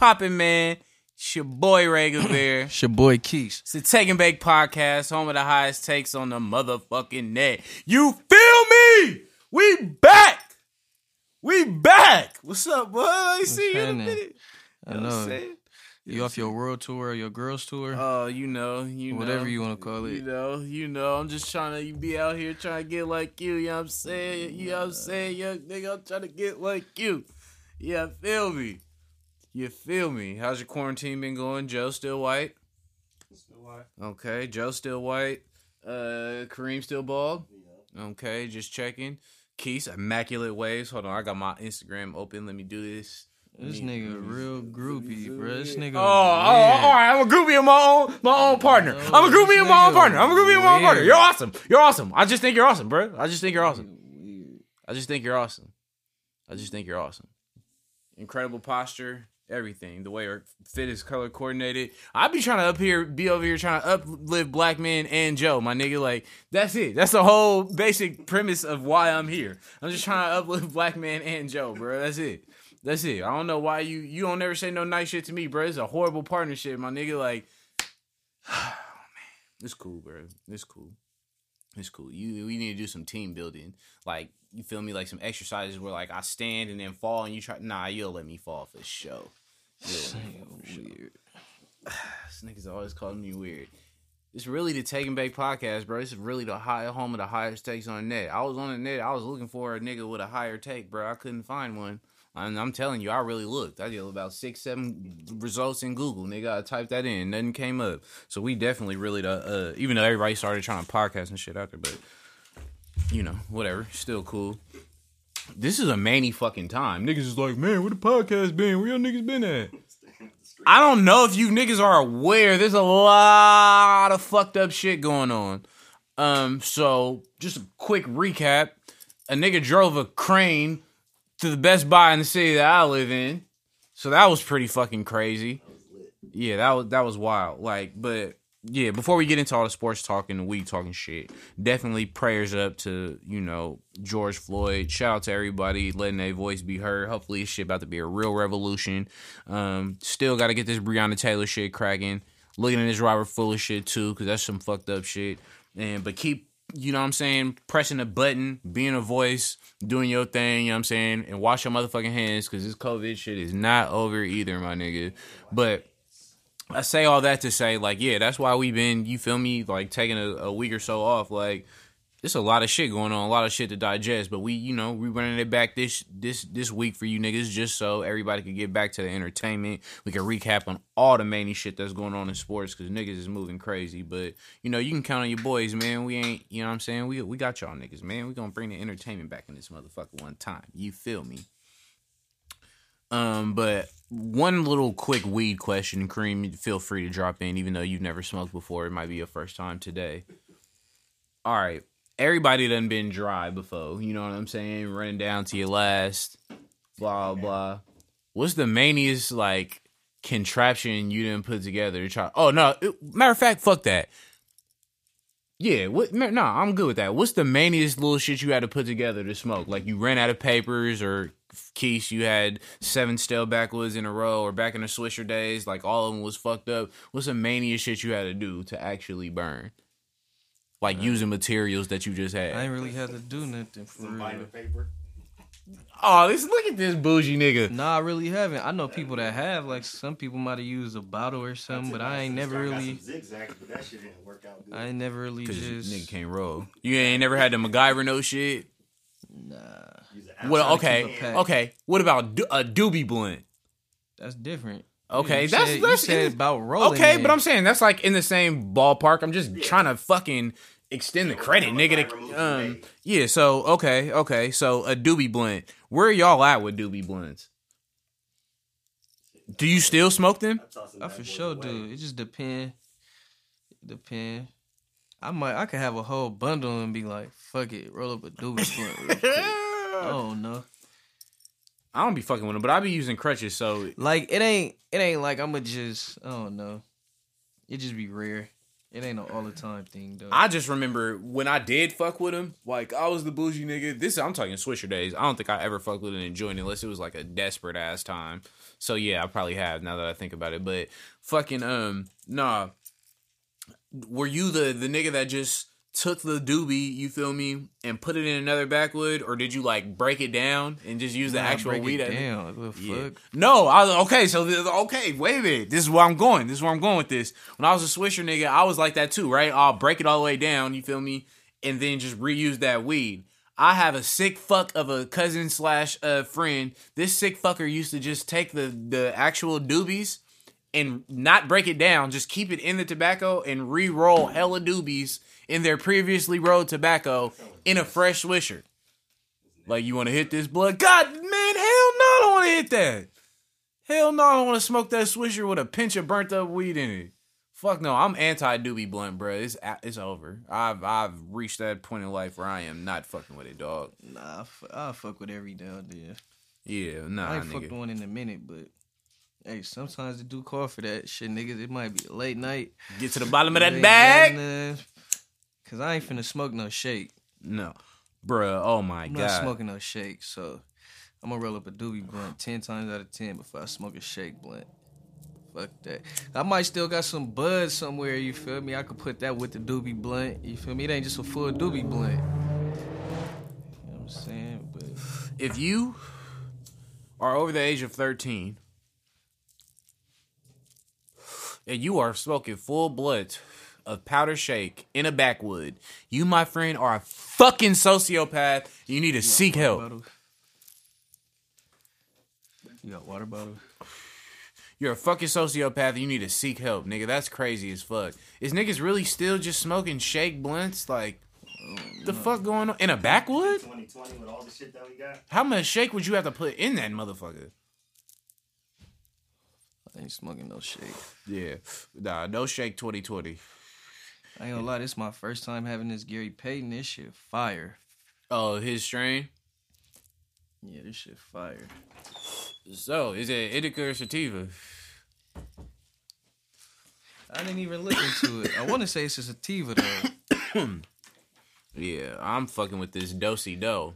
poppin', man? It's your boy Ray Bear. It's your boy Keys. It's the Take and Bake podcast, home of the highest takes on the motherfucking net. You feel me? We back. We back. What's up, boy? I see you in a minute. I You know what I'm saying? You off your world tour or your girls tour? Oh, you know, you know. Whatever you wanna call it. You know, you know. I'm just trying to be out here trying to get like you. You know what I'm saying? You know what I'm saying? Young nigga, I'm trying to get like you. Yeah, feel me. You feel me? How's your quarantine been going? Joe still white? Still white. Okay, Joe still white. Uh, Kareem still bald. Okay, just checking. Keith, immaculate waves. Hold on, I got my Instagram open. Let me do this. this me- nigga let me- real groupie, bro. This nigga. Oh, oh, all right. I'm a groupie of my own, my own partner. No, I'm a groupie this of my own partner. I'm a groupie of my own partner. You're awesome. You're awesome. I just think you're awesome, bro. I just think you're awesome. I just think you're awesome. I just think you're awesome. Incredible posture, everything. The way your fit is color coordinated. I be trying to up here, be over here trying to uplift black men and Joe, my nigga. Like that's it. That's the whole basic premise of why I'm here. I'm just trying to uplift black man and Joe, bro. That's it. That's it. I don't know why you you don't ever say no nice shit to me, bro. It's a horrible partnership, my nigga. Like, oh, man, it's cool, bro. It's cool. It's cool. You we need to do some team building. Like you feel me? Like some exercises where like I stand and then fall and you try. Nah, you'll let me fall for show. This You'll let me fall nigga for show. weird. This nigga's always calling me weird. It's really the Take and Bake podcast, bro. This is really the high home of the highest takes on the net. I was on the net. I was looking for a nigga with a higher take, bro. I couldn't find one. And I'm telling you, I really looked. I did about six, seven results in Google. Nigga, I typed that in. Nothing came up. So we definitely really the uh, even though everybody started trying to podcast and shit out there, but you know, whatever. Still cool. This is a many fucking time. Niggas is like, man, where the podcast been? Where y'all niggas been at? I don't know if you niggas are aware. There's a lot of fucked up shit going on. Um, so just a quick recap. A nigga drove a crane to the Best Buy in the city that I live in. So that was pretty fucking crazy. Yeah, that was that was wild. Like, but yeah, before we get into all the sports talking weed talking shit, definitely prayers up to, you know, George Floyd. Shout out to everybody letting their voice be heard. Hopefully this shit about to be a real revolution. Um, still gotta get this Breonna Taylor shit cracking. Looking at this Robert Fuller shit too, cause that's some fucked up shit. And but keep you know what I'm saying, pressing the button, being a voice, doing your thing, you know what I'm saying, and wash your motherfucking hands because this COVID shit is not over either, my nigga. But I say all that to say, like, yeah, that's why we've been, you feel me, like taking a, a week or so off. Like, there's a lot of shit going on, a lot of shit to digest. But we, you know, we running it back this this this week for you niggas, just so everybody could get back to the entertainment. We can recap on all the many shit that's going on in sports because niggas is moving crazy. But you know, you can count on your boys, man. We ain't, you know, what I'm saying, we we got y'all niggas, man. We gonna bring the entertainment back in this motherfucker one time. You feel me? Um, but one little quick weed question, Kareem. Feel free to drop in, even though you've never smoked before. It might be your first time today. All right, everybody done been dry before. You know what I'm saying? Running down to your last, blah blah. What's the maniest like contraption you didn't put together to try? Oh no, it- matter of fact, fuck that. Yeah, what? No, nah, I'm good with that. What's the maniest little shit you had to put together to smoke? Like you ran out of papers, or Keith, you had seven stale backwoods in a row, or back in the Swisher days, like all of them was fucked up. What's the mania shit you had to do to actually burn? Like uh, using materials that you just had. I ain't really had to do nothing for Some real. binder paper. Oh, this look at this bougie nigga. Nah, I really haven't. I know people that have. Like some people might have used a bottle or something, but I ain't never really. some zigzags, but that shit didn't work out good. I ain't never really just. nigga can't roll. You ain't never had the MacGyver no shit. Nah, Use Well, okay, keep a pack. okay. What about do- a doobie blunt? that's different. Okay, you that's said, that's you said in- about rolling. okay, in. but I'm saying that's like in the same ballpark. I'm just trying to fucking extend the credit, nigga. To, um, yeah. So okay, okay. So a doobie blunt. Where are y'all at with doobie blunts? Do you still smoke them? toss I for sure away. do. It just depend. Depend. I might. I could have a whole bundle and be like, "Fuck it, roll up a doobie blunt." real quick. I don't know. I don't be fucking with them, but I be using crutches. So Like it ain't. It ain't like I'ma just. I don't know. It just be rare. It ain't an all the time thing though. I just remember when I did fuck with him, like I was the bougie nigga. This I'm talking Swisher days. I don't think I ever fucked with him and enjoyed it unless it was like a desperate ass time. So yeah, I probably have now that I think about it. But fucking um nah. Were you the the nigga that just took the doobie, you feel me, and put it in another backwood, or did you like break it down and just use the actual break weed? it down. What the Yeah. fuck? No, I was okay. So okay, wait a minute. This is where I'm going. This is where I'm going with this. When I was a Swisher nigga, I was like that too, right? I'll break it all the way down. You feel me? And then just reuse that weed. I have a sick fuck of a cousin slash uh, friend. This sick fucker used to just take the the actual doobies and not break it down, just keep it in the tobacco and re-roll hella doobies in their previously rolled tobacco in a fresh swisher. Like you want to hit this blood? God, man, hell no, I don't want to hit that. Hell no, I don't want to smoke that swisher with a pinch of burnt up weed in it. Fuck no, I'm anti doobie blunt, bro. It's it's over. I've I've reached that point in life where I am not fucking with it, dog. Nah, I fu- fuck with every now and then. Yeah, nah, I ain't fucked one in a minute, but hey, sometimes they do call for that shit, niggas. It might be a late night. Get to the bottom of that bag. Cause I ain't finna smoke no shake. No, bruh. Oh my I'm god. not smoking no shake, so I'm gonna roll up a doobie blunt ten times out of ten before I smoke a shake blunt. Fuck that. I might still got some bud somewhere. You feel me? I could put that with the doobie blunt. You feel me? It ain't just a full doobie blunt. You know what I'm saying? But if you are over the age of 13 and you are smoking full blood of powder shake in a backwood, you, my friend, are a fucking sociopath. You need to seek help. bottle? You got water bottle? You're a fucking sociopath. You need to seek help, nigga. That's crazy as fuck. Is niggas really still just smoking shake blunts? Like, the fuck going on in a backwood? 2020 with all the shit that we got. How much shake would you have to put in that motherfucker? I ain't smoking no shake. Yeah, nah, no shake 2020. I ain't gonna lie, this is my first time having this Gary Payton. This shit fire. Oh, his strain. Yeah, this shit fire. So, is it indica or sativa? I didn't even look into it. I want to say it's a sativa though. Yeah, I'm fucking with this dosey do.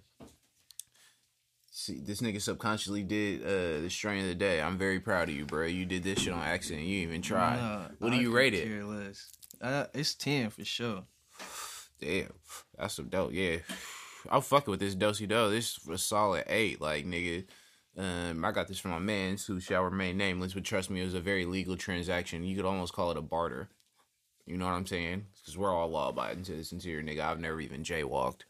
See, this nigga subconsciously did uh the strain of the day. I'm very proud of you, bro. You did this shit on accident. You even tried. Nah, what do I you rate it? Uh, it's ten for sure. Damn, that's some dope. Yeah, I'm fucking with this dosey do. This is a solid eight. Like nigga, um, I got this from my man's who shall remain nameless, but trust me, it was a very legal transaction. You could almost call it a barter. You know what I'm saying? Because we're all law abiding citizens here, nigga. I've never even jaywalked.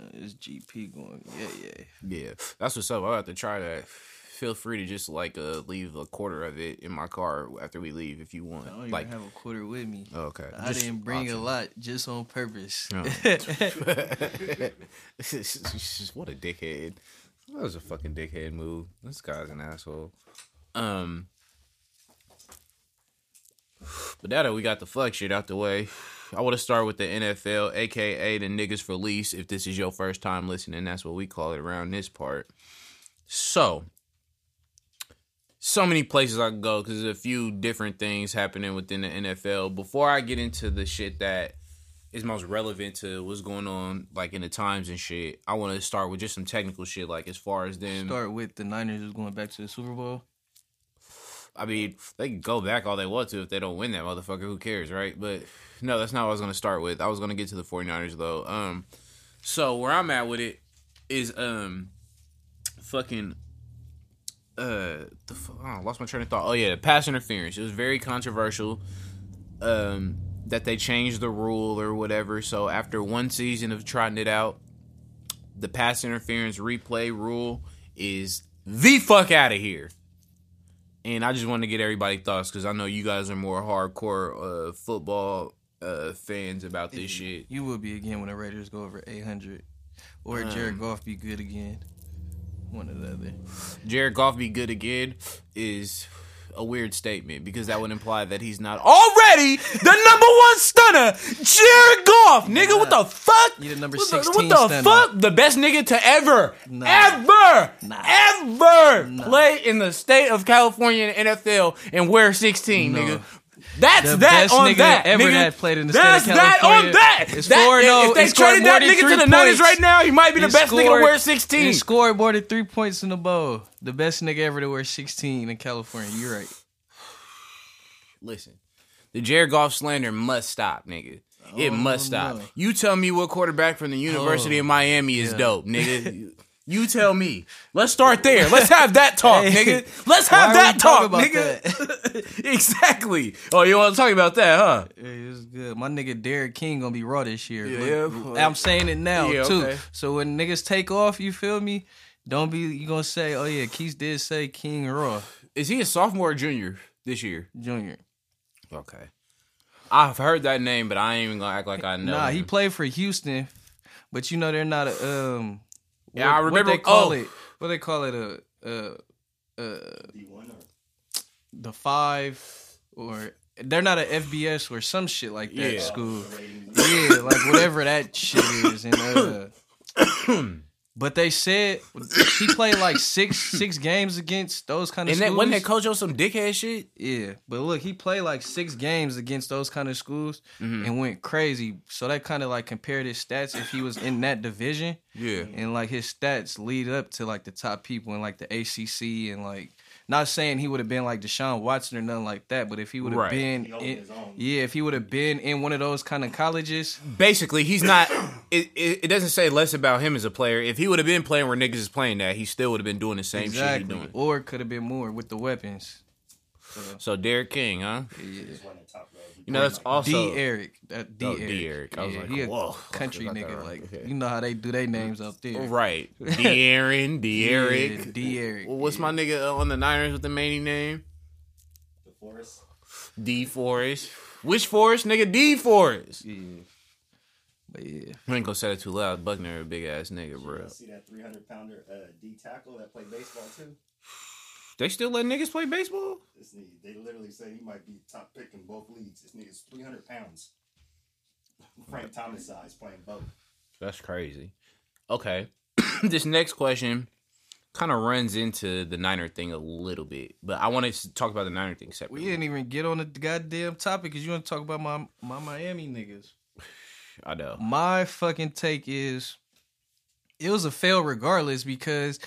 Uh, it's GP going. Yeah, yeah. Yeah, that's what's up. I'll have to try that. Feel free to just like uh leave a quarter of it in my car after we leave if you want. I don't even Like, have a quarter with me. okay, I Just didn't bring a lot just on purpose. Oh. what a dickhead. That was a fucking dickhead move. This guy's an asshole. Um, but now that we got the fuck shit out the way, I want to start with the NFL, aka the niggas for lease. If this is your first time listening, that's what we call it around this part. So, so many places I can go because there's a few different things happening within the NFL. Before I get into the shit that is most relevant to what's going on like in the times and shit, I want to start with just some technical shit, like as far as them. Start with the Niners is going back to the Super Bowl. I mean, they can go back all they want to if they don't win that motherfucker. Who cares, right? But no, that's not what I was going to start with. I was going to get to the 49ers though. Um, so where I'm at with it is um, fucking uh, the oh, I lost my train of thought. Oh yeah, pass interference. It was very controversial. Um, that they changed the rule or whatever. So after one season of trotting it out, the pass interference replay rule is the fuck out of here. And I just want to get everybody thoughts because I know you guys are more hardcore uh, football uh, fans about this shit. You will be again when the Raiders go over 800. Or Jared Um, Goff be good again. One or the other. Jared Goff be good again is a weird statement because that would imply that he's not already the number one stunner, Jared Goff. Nigga, what the fuck? You the number What the- 16 What the stunner. fuck? The best nigga to ever, Nah. ever, Nah. ever Nah. play in the state of California in the NFL and wear 16, No. nigga. That's The that best on nigga that. ever nigga. that played in the state That's of that on that. It's That- 4-0. If they He traded that nigga to the Niners right now, he might be the He best nigga to scored- wear He 16. scored more than three points in the bowl. The best nigga ever to wear 16 in California. You're right. Listen, the Jared Goff slander must stop, nigga. It Oh, must stop. no. You tell me what quarterback from the University Oh, of Miami is yeah. dope, nigga. You tell me. Let's start there. Let's have that talk, Hey, nigga. Let's have that talk, nigga. exactly. Oh, you want to talk about that, huh? It's good. My nigga D'Eriq King gonna be raw this year. Yeah, Look. I'm saying it now Yeah, too. okay. So when niggas take off, you feel me? Don't be you gonna say, oh yeah, Keith did say King Raw Is he a sophomore or junior this year? Junior. Okay. I've heard that name, but I ain't even gonna act like I know. Nah, he played for Houston, but you know they're not a um. Yeah, what- I remember- What they call oh. it? What they call it? A uh uh D1 the five or they're not a FBS or some shit like that Yeah. school. Yeah, like whatever that shit is, and uh. But they said he played like six six games against those kind of schools. And schools. that wasn't that coach on some dickhead shit? Yeah, but look, he played like six games against those kind of schools Mm-hmm. and went crazy. So that kind of like compared his stats if he was in that division, Yeah. and like his stats lead up to like the top people in like the ACC and like not saying he would have been like Deshaun Watson or nothing like that, but if he would have Right. been, in, yeah, if he would have been in one of those kind of colleges, Basically, he's not. It, it, it doesn't say less about him as a player. If he would have been playing where niggas is playing that, he still would have been doing the same shit he exactly, doing. or could have been more with the weapons. So D'Eriq King, huh? Yeah. Just won the top row. He You know that's played like- also D Eric, that D Oh, Eric. D. Eric. I was Yeah, like, he a country I nigga. Like Okay. you know how they do their names out there. right. D. Aaron, D. Yeah, Eric. D Eric. Well, what's my nigga uh, on the Niners with the main name? The Forest. D. Forest. Which Forest, nigga? D. Forest. Yeah. But yeah, I ain't gonna say it too loud. Buckner, a big ass nigga, You bro. see that 300 pounder uh, D tackle that played baseball too? They still let niggas play baseball? This nigga, they literally say he might be top pick in both leagues. This nigga's 300 pounds. Frank Thomas size playing both. That's crazy. Okay. this next question kind of runs into the Niner thing a little bit, but I want to talk about the Niner thing separately. we didn't even get on the goddamn topic because you want to talk about my my Miami niggas. I know. My fucking take is it was a fail regardless because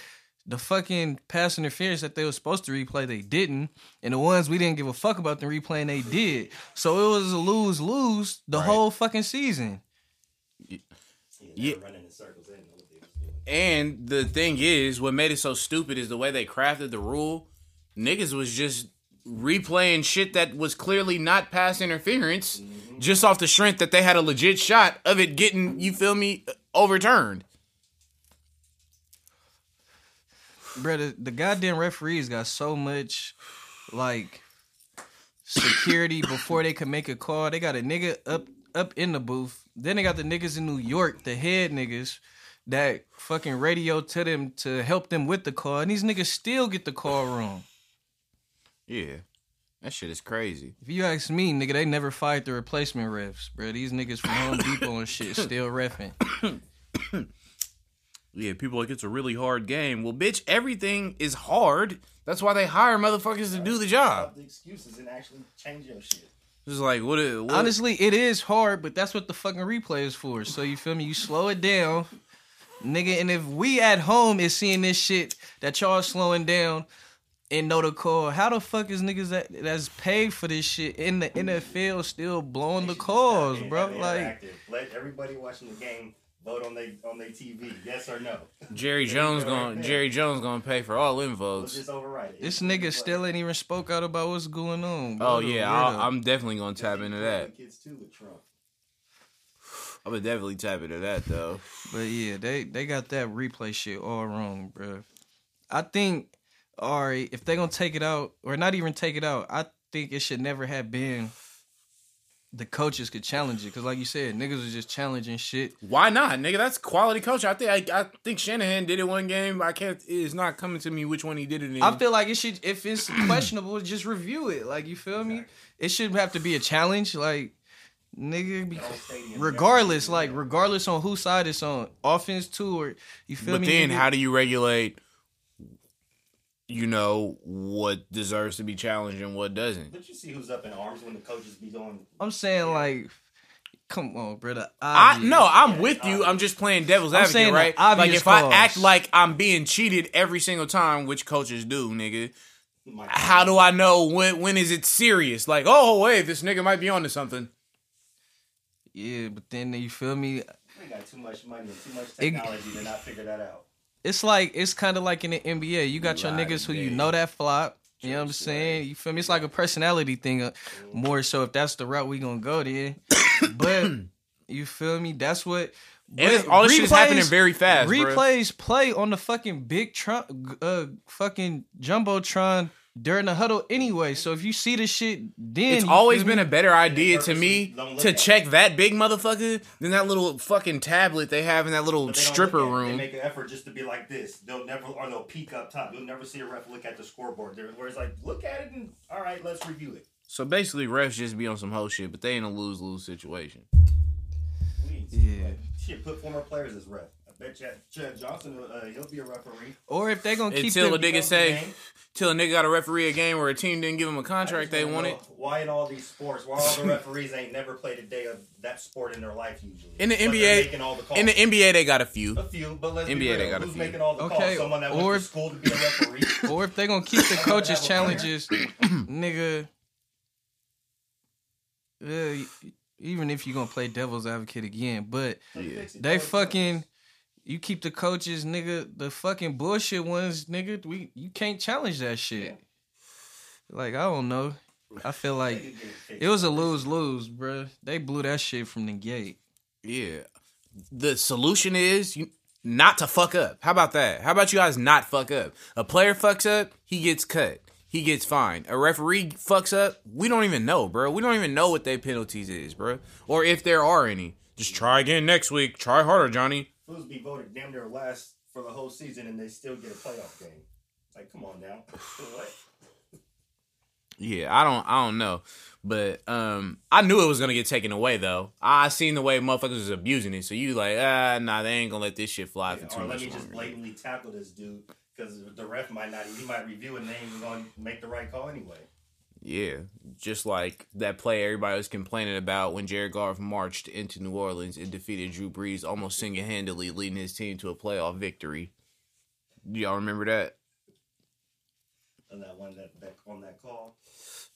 the fucking pass interference that they were supposed to replay they didn't, and the ones we didn't give a fuck about them replaying they did. So it was a lose lose the Right. whole fucking season. Yeah. yeah. running in circles. They didn't know what they was doing. And the thing is, what made it so stupid is the way they crafted the rule. Niggas was just replaying shit that was clearly not pass interference, just off the strength that they had a legit shot of it getting, you feel me, overturned. Bro, the, the goddamn referees got so much like security before they could make a call. They got a nigga up up in the booth. Then they got the niggas in New York, the head niggas that fucking radio to them to help them with the call, and these niggas still get the call wrong. Yeah. That shit is crazy. If you ask me, nigga, they never fired the replacement refs, bro. These niggas from Home Depot and shit still refing. Yeah, people like it's a really hard game. Well, bitch, everything is hard. That's why they hire motherfuckers to do the job. Stop the excuses and actually change your shit. It's like what? It, what Honestly, it is hard, but that's what the fucking replay is for. So you feel me? You slow it down, nigga. And if we at home is seeing this shit that y'all slowing down and know the call, how the fuck is niggas that that's paid for this shit in the NFL still blowing the They should just calls, bro? Like, let everybody watching the game vote on they on their TV. Yes or no. Jerry Jones going right Jerry Jones going to pay for all them votes. just override it. this nigga still ain't even spoke out about what's going on. bro. Oh yeah. I'll, I'm definitely gonna tap into that. Kids too with Trump. I'm gonna definitely tap into that though. But yeah, they they got that replay shit all wrong, bro. I think, all right, if they're gonna take it out or not even take it out, I think it should never have been. The coaches could challenge it because, like you said, niggas was just challenging shit. Why not, nigga? That's quality coach. I think I, I think Shanahan did it one game. I can't. It's not coming to me which one he did it in. I feel like it should, if it's questionable, just review it. Like you feel me? It shouldn't have to be a challenge. Like nigga, be, The whole stadium, regardless, like regardless on whose side it's on, offense too, or you feel but me? But then, nigga? how do you regulate? You know what deserves to be challenged and what doesn't. But you see who's up in arms when the coaches be doing. I'm saying like, come on, brother. I no, I'm Yeah, with you. obvious. I'm just playing devil's I'm advocate, saying the right? Like obvious if I act like I'm being cheated every single time, which coaches do, nigga. How do I know when when is it serious? Like, oh wait, this nigga might be onto something. Yeah, but then you feel me? We got too much money and too much It- technology to not figure that out. It's like it's kind of like in the NBA. You got your niggas who you know that flop. You know what I'm saying? You feel me? It's like a personality thing, uh, more so if that's the route we gonna go then. but you feel me? That's what. And but all this shit's happening very fast, bro. Replays play on the fucking big tron, uh, fucking jumbotron during the huddle anyway. So if you see the shit, then It's always been me? a better idea to me to at check that big motherfucker than that little fucking tablet they have in that little But they don't stripper look at it. They room. make an effort just to be like this. They'll never, or they'll peek up top. You'll never see a ref look at the scoreboard. They're, where it's like, look at it and all right, let's review it. So basically, refs just be on some whole shit, but they in a lose lose situation. We need Yeah. like, shit, put former players as ref. I bet Chad, Chad Johnson, uh, he'll be a referee. Or if they're gonna keep Until a the, nigga say, the game. till a nigga got a referee a game where a team didn't give him a contract they wanted. Why in all these sports, why all the referees ain't never played a day of that sport in their life usually? In the But NBA all the calls. In the NBA, they got a few. a few, but let's NBA, be real. they got a Who's few. making all the Okay, calls? Someone that or went if- to school to be a referee. or if they gonna keep the coaches Have a player. challenges, nigga. Uh, even if you're gonna play devil's advocate again, but Yeah. they fucking you keep the coaches, nigga, the fucking bullshit ones, nigga. We you can't challenge that shit. Like I don't know. I feel like us. They could get fixed. it was a lose lose, bruh. They blew that shit from the gate. Yeah. The solution is you not to fuck up. How about that? How about you guys not fuck up? A player fucks up, he gets cut. He gets fined. A referee fucks up, we don't even know, bro. We don't even know what their penalties is, bro. Or if there are any. Just try again next week. Try harder, Johnny. Fools be voted damn near last for the whole season and they still get a playoff game. Like, come on now. what? Yeah, I don't I don't know. But um I knew it was gonna get taken away though. I seen the way motherfuckers was abusing it. So you like, ah nah, they ain't gonna let this shit fly for too or let much me just blatantly tackle this dude because the ref might not. He might review it and they ain't going to make the right call anyway. Yeah, just like that play everybody was complaining about when Jared Goff marched into New Orleans and defeated Drew Brees almost single handedly, leading his team to a playoff victory. Y'all remember that? And that one that, that on that call.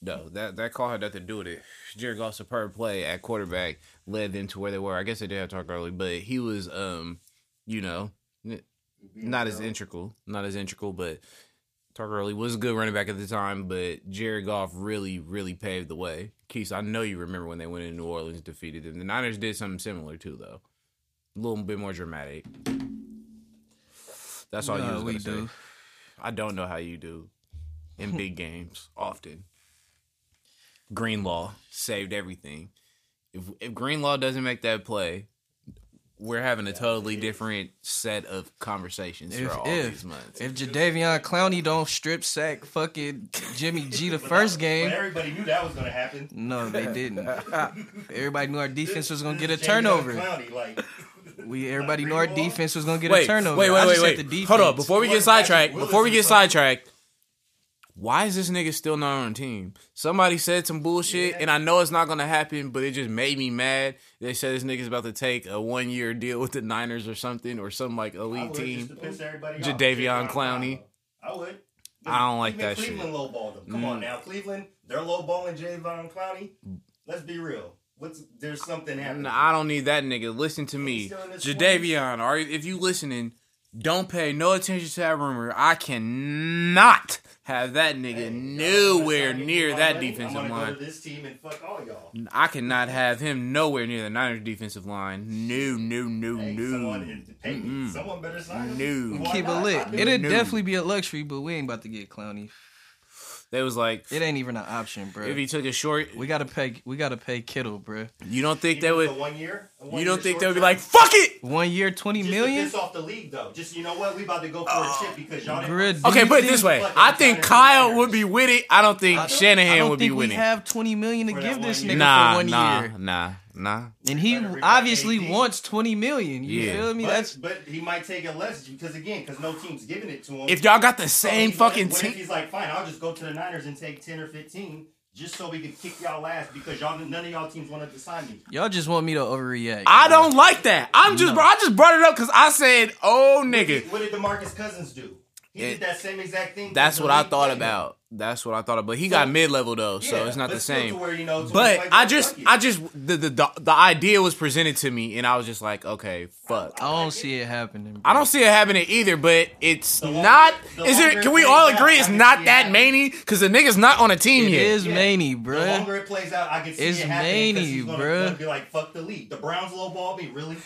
No, that that call had nothing to do with it. Jared Goff's superb play at quarterback led them to where they were. I guess they did have to Todd Gurley, but he was, um, you know, not as integral, not as integral, but Gurley was a good running back at the time, but Jared Goff really, really paved the way. Keith, I know you remember when they went in New Orleans and defeated them. The Niners did something similar too, though. A little bit more dramatic. That's all you uh, was gonna say. do. I don't know how you do in big games often. Greenlaw saved everything. If if Greenlaw doesn't make that play, we're having a totally different set of conversations If for all if these months. if Jadeveon Clowney don't strip sack fucking Jimmy G the first game, But everybody knew that was going to happen. no, they didn't. Everybody knew our defense was gonna get a This is Jamie turnover. Clowney, like, We everybody knew our defense was gonna get wait, a turnover. wait, wait, wait, wait. the. Hold up, before we get sidetracked, before we get sidetracked, why is this nigga still not on the team? Somebody said some bullshit, Yeah. and I know it's not gonna happen, but it just made me mad. They said this nigga's about to take a one year deal with the Niners or something, or some like elite team. just to piss everybody off. Jadeveon Clowney. I would. I don't like Even that shit. Cleveland lowballed them. Come on Mm. now, Cleveland. They're lowballing Jadeveon Clowney. Let's be real. What's there's something happening. Nah, I don't need that nigga. Listen to me, Jadeveon. Are if you listening, don't pay no attention to that rumor. I cannot have that nigga Hey, nowhere wanna sign me near that money? defensive I'm line. Go to this team and fuck all y'all. I cannot have him nowhere near the Niners defensive line. No, no, no, Hey, no. someone, hey, someone better sign him. No. Keep it not? lit. I do. It'd No. definitely be a luxury, but we ain't about to get Clowney. They was like, It ain't even an option, bro. if he took a short, we gotta pay. We gotta pay Kittle, bro. you don't think Even they would? one year. One You don't think they'll be like, fuck it? One year, twenty Just million. to piss off the league though. Just you know what, we about to go for a oh, chip because y'all didn't. Grid- Okay, put it this way. I think Kyle and would be with it. I don't think I Shanahan don't would be think with we it. have twenty million to For give this nigga. Nah, for one nah, year, nah, nah. and he Better bring back obviously AD. wants twenty million. You Yeah. feel me? But, That's but he might take it less because again, because no team's giving it to him. If y'all got the same he- what fucking if- team, he's like, fine, I'll just go to the Niners and take ten or fifteen, just so we can kick y'all ass because y'all none of y'all teams wanted to sign me. y'all just want me to overreact. I don't like that. I'm just, No. bro. I just brought it up because I said, "Oh, nigga." What did Demarcus Cousins do? He It- did that same exact thing. That's what I thought played about. That's what I thought of, But he got mid level though, so Yeah, it's not the same. where, you know, But he I just, fuck. I just, the, the the the idea was presented to me, and I was just like, okay, fuck. I don't see it happening. I don't see it happening either, but it's The not. the Is longer it? Can we all agree I it's not see it that happening. many? Because the nigga's not on a team It yet. is Yeah. Maney, The longer it plays out, I can see It's it happening because Maney, he's gonna, bruh. gonna be like, "Fuck the league." The Browns lowball me, really?